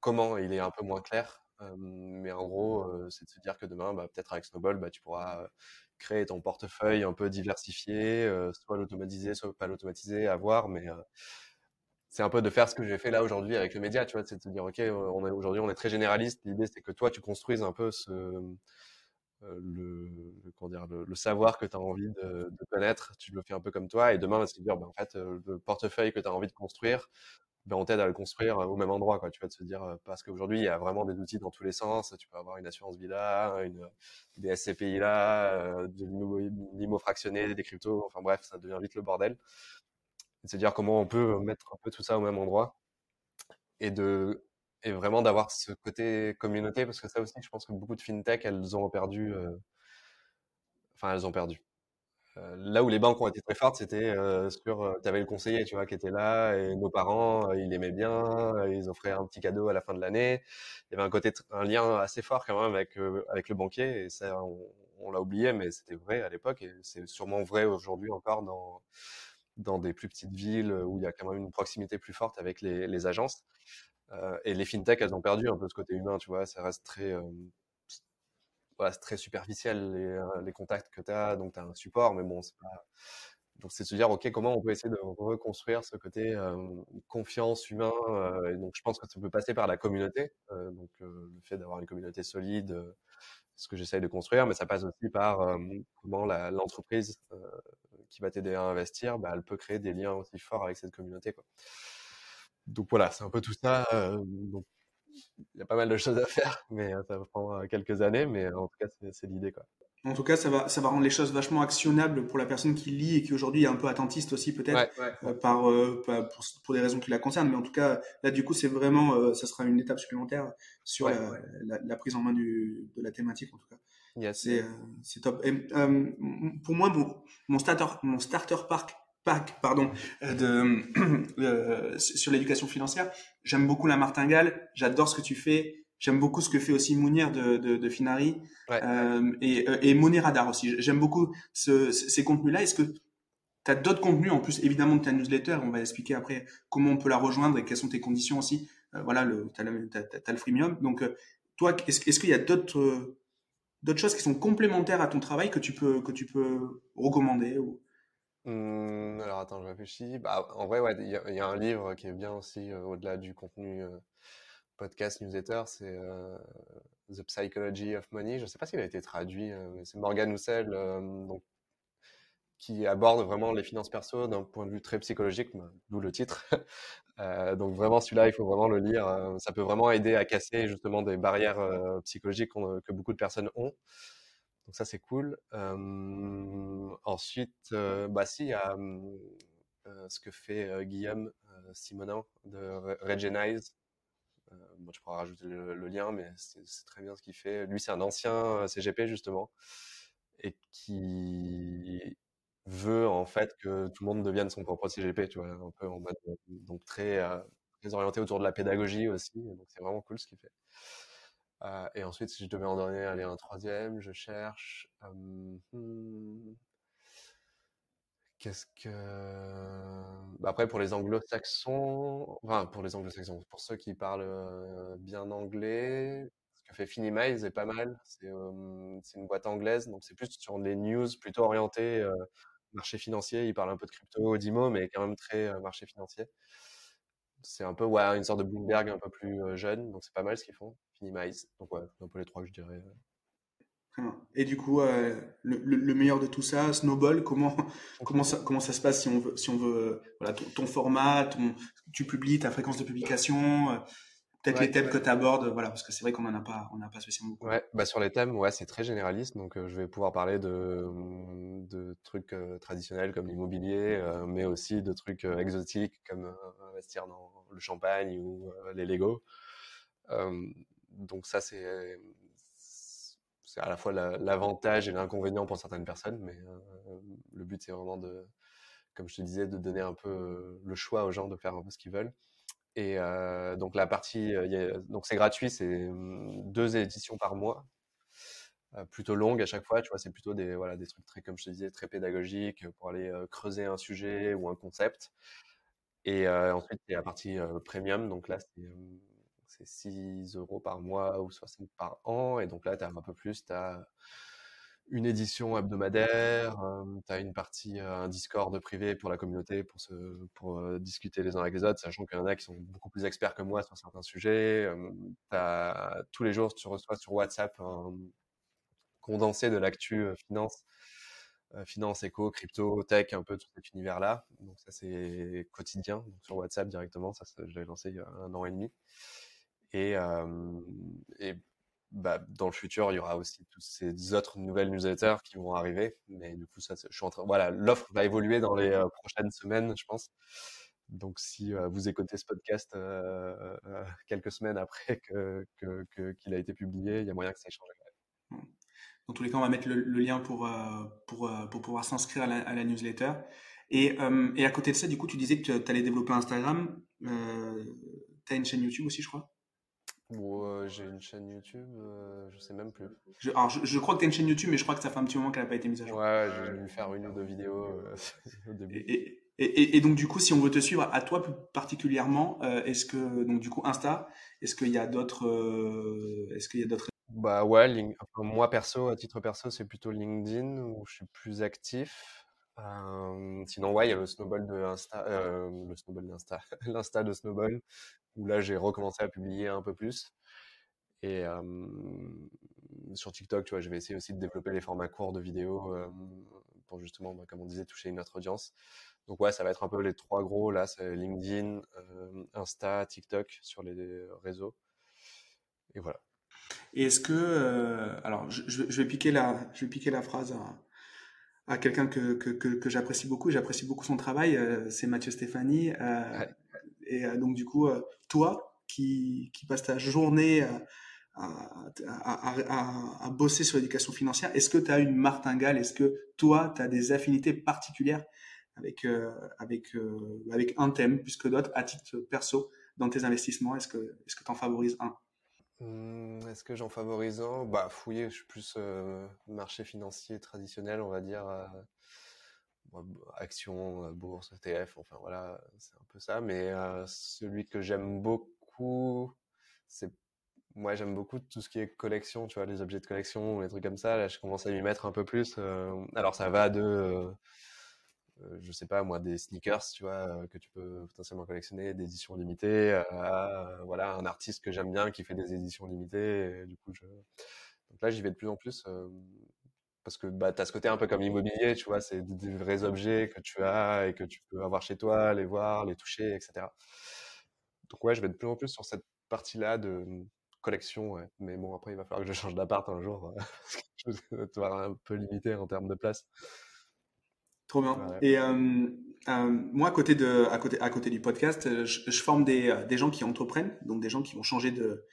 comment il est un peu moins clair. mais en gros, c'est de se dire que demain, bah, peut-être avec Snowball, bah, tu pourras créer ton portefeuille un peu diversifié, soit l'automatiser, soit pas l'automatiser, à voir, mais c'est un peu de faire ce que j'ai fait là aujourd'hui avec le média, tu vois, c'est de te dire, ok, aujourd'hui on est très généraliste. L'idée c'est que toi tu construises un peu ce, le, comment dire, le, savoir que tu as envie de, connaître, tu le fais un peu comme toi, et demain, c'est de dire, ben, en fait, le portefeuille que tu as envie de construire, ben, on t'aide à le construire au même endroit, quoi. Tu vas te dire, parce qu'aujourd'hui, il y a vraiment des outils dans tous les sens. Tu peux avoir une assurance vie là, une, des SCPI là, de l'IMO fractionné, des cryptos, enfin bref, ça devient vite le bordel de se dire comment on peut mettre un peu tout ça au même endroit et de et vraiment d'avoir ce côté communauté parce que ça aussi je pense que beaucoup de fintech elles ont perdu enfin elles ont perdu là où les banques ont été très fortes c'était euh, sur tu avais le conseiller tu vois qui était là et nos parents ils l'aimaient bien ils offraient un petit cadeau à la fin de l'année il y avait un côté un lien assez fort quand même avec avec le banquier et ça on, l'a oublié mais c'était vrai à l'époque et c'est sûrement vrai aujourd'hui encore dans dans des plus petites villes où il y a quand même une proximité plus forte avec les agences. Euh, et les fintechs, elles ont perdu un peu ce côté humain, tu vois, ça reste très, euh, voilà, très superficiel les, euh, contacts que tu as, donc tu as un support, mais bon, c'est pas. Donc c'est de se dire, ok, comment on peut essayer de reconstruire ce côté confiance humain. et donc je pense que ça peut passer par la communauté, donc le fait d'avoir une communauté solide, ce que j'essaye de construire, mais ça passe aussi par comment l'entreprise qui va t'aider à investir, bah, elle peut créer des liens aussi forts avec cette communauté. Quoi. Donc voilà, c'est un peu tout ça. Euh, il y a pas mal de choses à faire, mais euh, ça va prendre quelques années, mais en tout cas, c'est l'idée. quoi. En tout cas, ça va, ça va rendre les choses vachement actionnables pour la personne qui lit et qui aujourd'hui est un peu attentiste aussi peut-être euh, par, pour, des raisons qui la concernent. Mais en tout cas, là du coup, c'est vraiment, ça sera une étape supplémentaire sur la, prise en main du, de la thématique en tout cas. C'est c'est top. Et, pour moi, mon, mon starter, mon starter park pack pardon de euh, sur l'éducation financière. J'aime beaucoup la martingale j'adore ce que tu fais. J'aime beaucoup ce que fait aussi Mounir de, de, de Finari. Euh, et, euh, et Money Radar aussi. J'aime beaucoup ce, ces contenus là est-ce que tu as d'autres contenus en plus évidemment de ta newsletter? On va expliquer après comment on peut la rejoindre et quelles sont tes conditions aussi. Euh, voilà le, as, le freemium. Donc euh, toi est-ce qu'il y a d'autres d'autres choses qui sont complémentaires à ton travail que tu peux que tu peux recommander ou Mmh, alors attends, je réfléchis. Bah, en vrai, ouais, il y, a un livre qui est bien aussi euh, au-delà du contenu euh, podcast, newsletter, c'est euh, The Psychology of Money. Je ne sais pas s'il a été traduit, c'est Morgan Housel, donc, qui aborde vraiment les finances perso d'un point de vue très psychologique, bah, d'où le titre. donc vraiment, celui-là, il faut vraiment le lire. ça peut vraiment aider à casser justement des barrières psychologiques que beaucoup de personnes ont. Donc ça c'est cool. ensuite, bah si, il y a ce que fait Guillaume Simonin de Regenize. Bon, je pourrais rajouter le, lien, mais c'est très bien ce qu'il fait. Lui, c'est un ancien CGP justement, et qui veut en fait que tout le monde devienne son propre CGP, tu vois, un donc très très orienté autour de la pédagogie aussi. Donc c'est vraiment cool ce qu'il fait. Euh, et ensuite, si je devais en donner un troisième, je cherche. Hmm, qu'est-ce que. Bah, après, pour les anglo-saxons, enfin, pour les anglo-saxons, pour ceux qui parlent euh, bien anglais, ce que fait Finimize est pas mal. C'est une boîte anglaise, donc c'est plus sur les news plutôt orientées euh, marché financier. Ils parlent un peu de crypto, d'IMO, mais quand même très marché financier c'est un peu ouais, une sorte de Bloomberg un peu plus jeune, donc c'est pas mal ce qu'ils font. Finimize, donc ouais, un peu les trois que je dirais. Et du coup, euh, le, le, meilleur de tout ça, Snowball, comment comment ça comment ça se passe si on veut si on veut voilà ton, format, ton tu publies ta fréquence de publication, peut-être les thèmes que tu abordes, voilà, parce que c'est vrai qu'on en a pas, on n'a pas spécialement beaucoup. Ouais, bah sur les thèmes, ouais, c'est très généraliste, donc je vais pouvoir parler de, de trucs traditionnels comme l'immobilier, mais aussi de trucs exotiques comme investir dans le champagne ou les Lego. donc ça, c'est c'est à la fois l'avantage et l'inconvénient pour certaines personnes, mais le but c'est vraiment de, comme je te disais, de donner un peu le choix aux gens de faire un peu ce qu'ils veulent. Et donc la partie, donc c'est gratuit, c'est mmh, deux éditions par mois, plutôt longues à chaque fois. Tu vois, c'est plutôt des voilà des trucs très, comme je te disais, très pédagogiques pour aller creuser un sujet ou un concept. Et ensuite il y a la partie premium, donc là c'est c'est 6 euros par mois ou 60 par an. Et donc là, tu as un peu plus, tu as une édition hebdomadaire, tu as une partie, un Discord privé pour la communauté, pour, discuter les uns avec les autres, sachant qu'il y en a qui sont beaucoup plus experts que moi sur certains sujets. tous les jours, tu reçois sur WhatsApp un condensé de l'actu finance, finance, éco, crypto, tech, un peu tout cet univers-là. Donc ça, c'est quotidien, sur WhatsApp directement. Ça, je l'ai lancé il y a un an et demi. Et bah, dans le futur, il y aura aussi toutes ces autres nouvelles newsletters qui vont arriver. Mais du coup, ça, je suis en train, voilà, l'offre va évoluer dans les prochaines semaines, je pense. Donc, si vous écoutez ce podcast quelques semaines après que, qu'il a été publié, il y a moyen que ça ait changé. Dans tous les cas, on va mettre le, lien pour, pour, pour pouvoir s'inscrire à la, newsletter. Et, et, à côté de ça, du coup, tu disais que tu allais développer Instagram. Euh, tu as une chaîne YouTube aussi, je crois? J'ai une chaîne YouTube, euh, je sais même plus. Je, alors, je, crois que tu as une chaîne YouTube, mais je crois que ça fait un petit moment qu'elle n'a pas été mise à jour. Ouais, j'ai dû faire une ou deux vidéos euh, au début. Et, et, et, donc, du coup, si on veut te suivre, à toi plus particulièrement, euh, est-ce que, donc, du coup, Insta, est-ce qu'il y a d'autres. est-ce qu'il y a d'autres. Bah ouais, moi perso, à titre perso, c'est plutôt LinkedIn où je suis plus actif. Sinon, ouais, il y a le snowball de Insta, le snowball d'Insta, l'Insta de Snowball, où là j'ai recommencé à publier un peu plus. Et sur TikTok, tu vois, je vais essayer aussi de développer les formats courts de vidéos pour justement, bah, comme on disait, toucher une autre audience. Donc ouais, ça va être un peu les trois gros. Là, c'est LinkedIn, Insta, TikTok sur les réseaux. Et voilà. Et est-ce que, alors, je, vais piquer la, je vais piquer la phrase à, quelqu'un que, que, que, j'apprécie beaucoup. J'apprécie beaucoup son travail. c'est Mathieu Stéphanie. Et euh, donc, du coup, euh, toi qui, qui passes ta journée à, à, à, bosser sur l'éducation financière, est-ce que tu as une martingale? Est-ce que toi, tu as des affinités particulières avec, euh, avec, avec un thème plus que d'autres à titre perso dans tes investissements? Est-ce que tu est en favorises un? Mmh, Est-ce que j'en favorise un? Bah, fouiller, je suis plus marché financier traditionnel, on va dire action, euh, bourse, ETF, enfin voilà, c'est un peu ça. Mais euh, celui que j'aime beaucoup, c'est moi j'aime beaucoup tout ce qui est collection, tu vois, les objets de collection, les trucs comme ça. Là, je commence à m'y mettre un peu plus. Euh, alors ça va de, je sais pas moi, des sneakers, tu vois, que tu peux potentiellement collectionner, des éditions limitées, à, voilà, un artiste que j'aime bien qui fait des éditions limitées. du coup, je... donc là, j'y vais de plus en plus parce que bah, as ce côté un peu comme l'immobilier, tu vois, c'est des vrais objets que tu as et que tu peux avoir chez toi, les voir, les toucher, etc. Donc ouais, je vais de plus en plus sur cette partie-là de mmh, collection, ouais. mais bon, après, il va falloir que je change d'appart un jour, parce que je vais être un peu limité en termes de place. Trop bien. Et moi, à côté, de, à, côté, à côté du podcast, je, forme des, des, gens qui entreprennent, donc des gens qui vont changer de...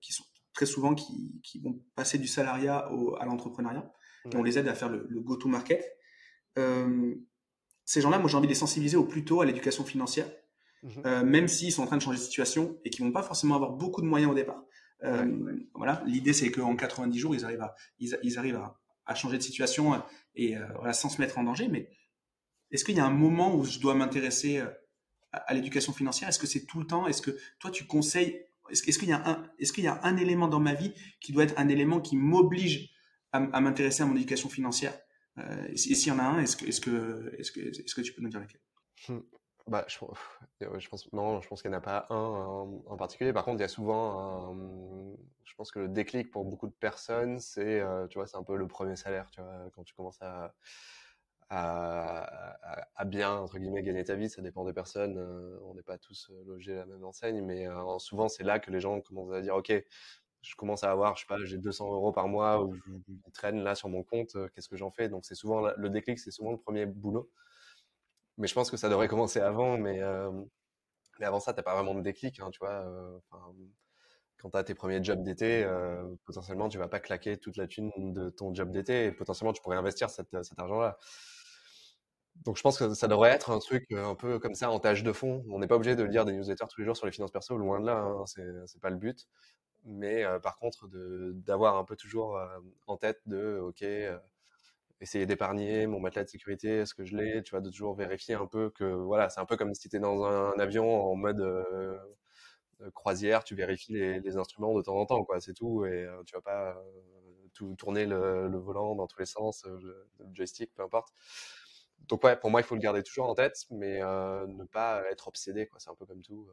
qui sont très souvent qui, qui vont passer du salariat au, à l'entrepreneuriat et on les aide à faire le, go-to-market. Euh, ces gens-là, moi j'ai envie de les sensibiliser au plus tôt à l'éducation financière, mhm. euh, même s'ils sont en train de changer de situation et qu'ils vont pas forcément avoir beaucoup de moyens au départ. Euh, voilà, l'idée c'est qu'en 90 jours, ils arrivent à, ils, arrivent à, changer de situation et voilà, sans se mettre en danger. Mais est-ce qu'il y a un moment où je dois m'intéresser à, l'éducation financière? Est-ce que c'est tout le temps? Est-ce que toi tu conseilles Est-ce qu'il y a un, un élément dans ma vie qui doit être un élément qui m'oblige à, m'intéresser à mon éducation financière? Euh, Et s'il y en a un, est-ce que, tu peux nous dire lequel? Hmm. bah, je, pense non, je pense qu'il n'y en a pas un en, particulier. Par contre, il y a souvent, je pense que le déclic pour beaucoup de personnes, c'est, euh, tu un peu le premier salaire, tu vois, quand tu commences à, à, bien entre guillemets gagner ta vie. Ça dépend des personnes. Euh, on n'est pas tous logés à la même enseigne, mais souvent c'est là que les gens commencent à dire, ok, je commence à avoir, je sais pas, j'ai 200 euros par mois ou je, traîne là sur mon compte, euh, qu'est-ce que j'en fais? Donc c'est souvent le déclic, c'est souvent le premier boulot. Mais je pense que ça devrait commencer avant, mais, euh, mais avant ça, t'as pas vraiment de déclic, hein, tu vois. Euh, quand tu as tes premiers jobs d'été, euh, potentiellement, tu vas pas claquer toute la thune de ton job d'été et potentiellement, tu pourrais investir cet argent-là. Donc, je pense que ça devrait être un truc un peu comme ça en tâche de fond. On n'est pas obligé de lire des newsletters tous les jours sur les finances perso, loin de là, hein, c'est pas le but. Mais par contre, d'avoir un peu toujours en tête de, OK, essayer d'épargner mon matelas de sécurité, est-ce que je l'ai, tu vois, de toujours vérifier un peu que, voilà, c'est un peu comme si tu étais dans un, avion en mode croisière, tu vérifies les, instruments de temps en temps, quoi, c'est tout, et tu vas pas tout tourner le, volant dans tous les sens, le, joystick, peu importe. Donc ouais, pour moi, il faut le garder toujours en tête, mais ne pas être obsédé, quoi, c'est un peu comme tout.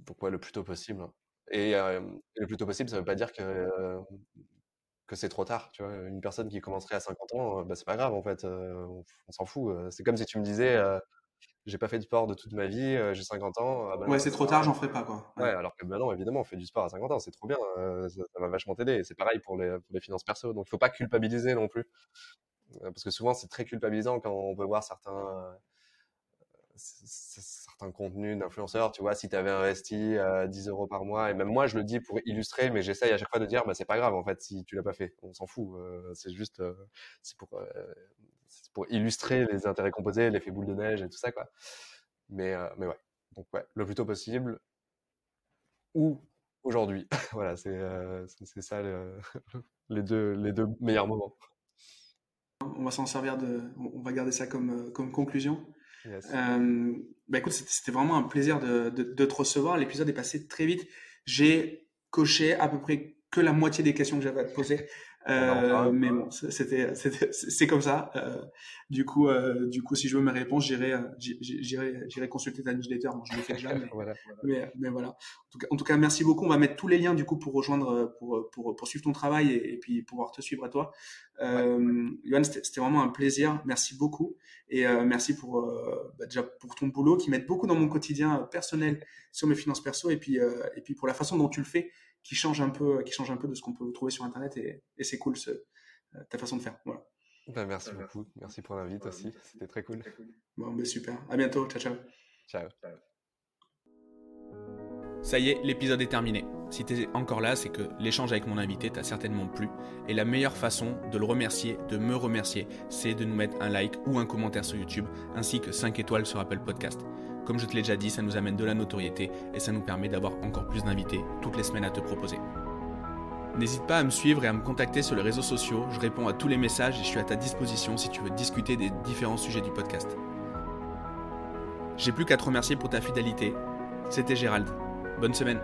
donc ouais, le plus tôt possible. Hein. Et, le plus tôt possible, ça veut pas dire que que c'est trop tard. Tu vois, une personne qui commencerait à 50 ans, bah, c'est pas grave en fait, on, s'en fout. C'est comme si tu me disais, j'ai pas fait de sport de toute ma vie, j'ai 50 ans. Ah bah ouais, c'est trop tard, j'en ferai pas quoi. Ouais. alors que maintenant, évidemment, on fait du sport à 50 ans, c'est trop bien, ça, va vachement t'aider. C'est pareil pour les, pour les finances perso, donc il faut pas culpabiliser non plus, parce que souvent c'est très culpabilisant quand on peut voir certains certains contenus d'influenceurs, tu vois, si tu avais investi 10 euros par mois, et même moi je le dis pour illustrer, mais j'essaye à chaque fois de dire, bah, c'est pas grave en fait si tu l'as pas fait, on s'en fout, c'est juste c'est pour, pour illustrer les intérêts composés, l'effet boule de neige et tout ça quoi. Mais, mais ouais, donc ouais, le plus tôt possible, ou aujourd'hui, voilà, c'est c'est ça les, deux, les deux meilleurs moments. On va s'en servir de, on va garder ça comme, comme conclusion. Euh, bah écoute, c'était vraiment un plaisir de, de, de te recevoir. L'épisode est passé très vite. J'ai coché à peu près que la moitié des questions que j'avais à te poser. Euh, mais bon, c'était, c'est comme ça. Euh, du coup, euh, du coup, si je veux mes réponses, j'irai, euh, j'irai, j'irai consulter ta newsletter. Bon, je le fais déjà, mais voilà, Mais, mais, voilà. En tout, cas, en tout, cas, merci beaucoup. On va mettre tous les liens du coup pour rejoindre, pour, pour, pour suivre ton travail et, et, puis pouvoir te suivre à toi. Euh, Yoann, c'était vraiment un plaisir. Merci beaucoup et euh, merci pour bah, déjà pour ton boulot qui m'aide beaucoup dans mon quotidien personnel sur mes finances perso et puis et puis pour la façon dont tu le fais qui change un peu, qui change un peu de ce qu'on peut trouver sur Internet et, c'est cool ce, euh, ta façon de faire. Voilà. Ben, merci beaucoup. Merci pour l'invite aussi. C'était très cool. Bon, ben, super. À bientôt. Ciao, ciao. Ciao. Ça y est, l'épisode est terminé. Si tu es encore là, c'est que l'échange avec mon invité t'a certainement plu. Et la meilleure façon de le remercier, de me remercier, c'est de nous mettre un like ou un commentaire sur YouTube, ainsi que 5 étoiles sur Apple Podcast. Comme je te l'ai déjà dit, ça nous amène de la notoriété et ça nous permet d'avoir encore plus d'invités toutes les semaines à te proposer. N'hésite pas à me suivre et à me contacter sur les réseaux sociaux, je réponds à tous les messages et je suis à ta disposition si tu veux discuter des différents sujets du podcast. J'ai plus qu'à te remercier pour ta fidélité. C'était Gérald. Bonne semaine.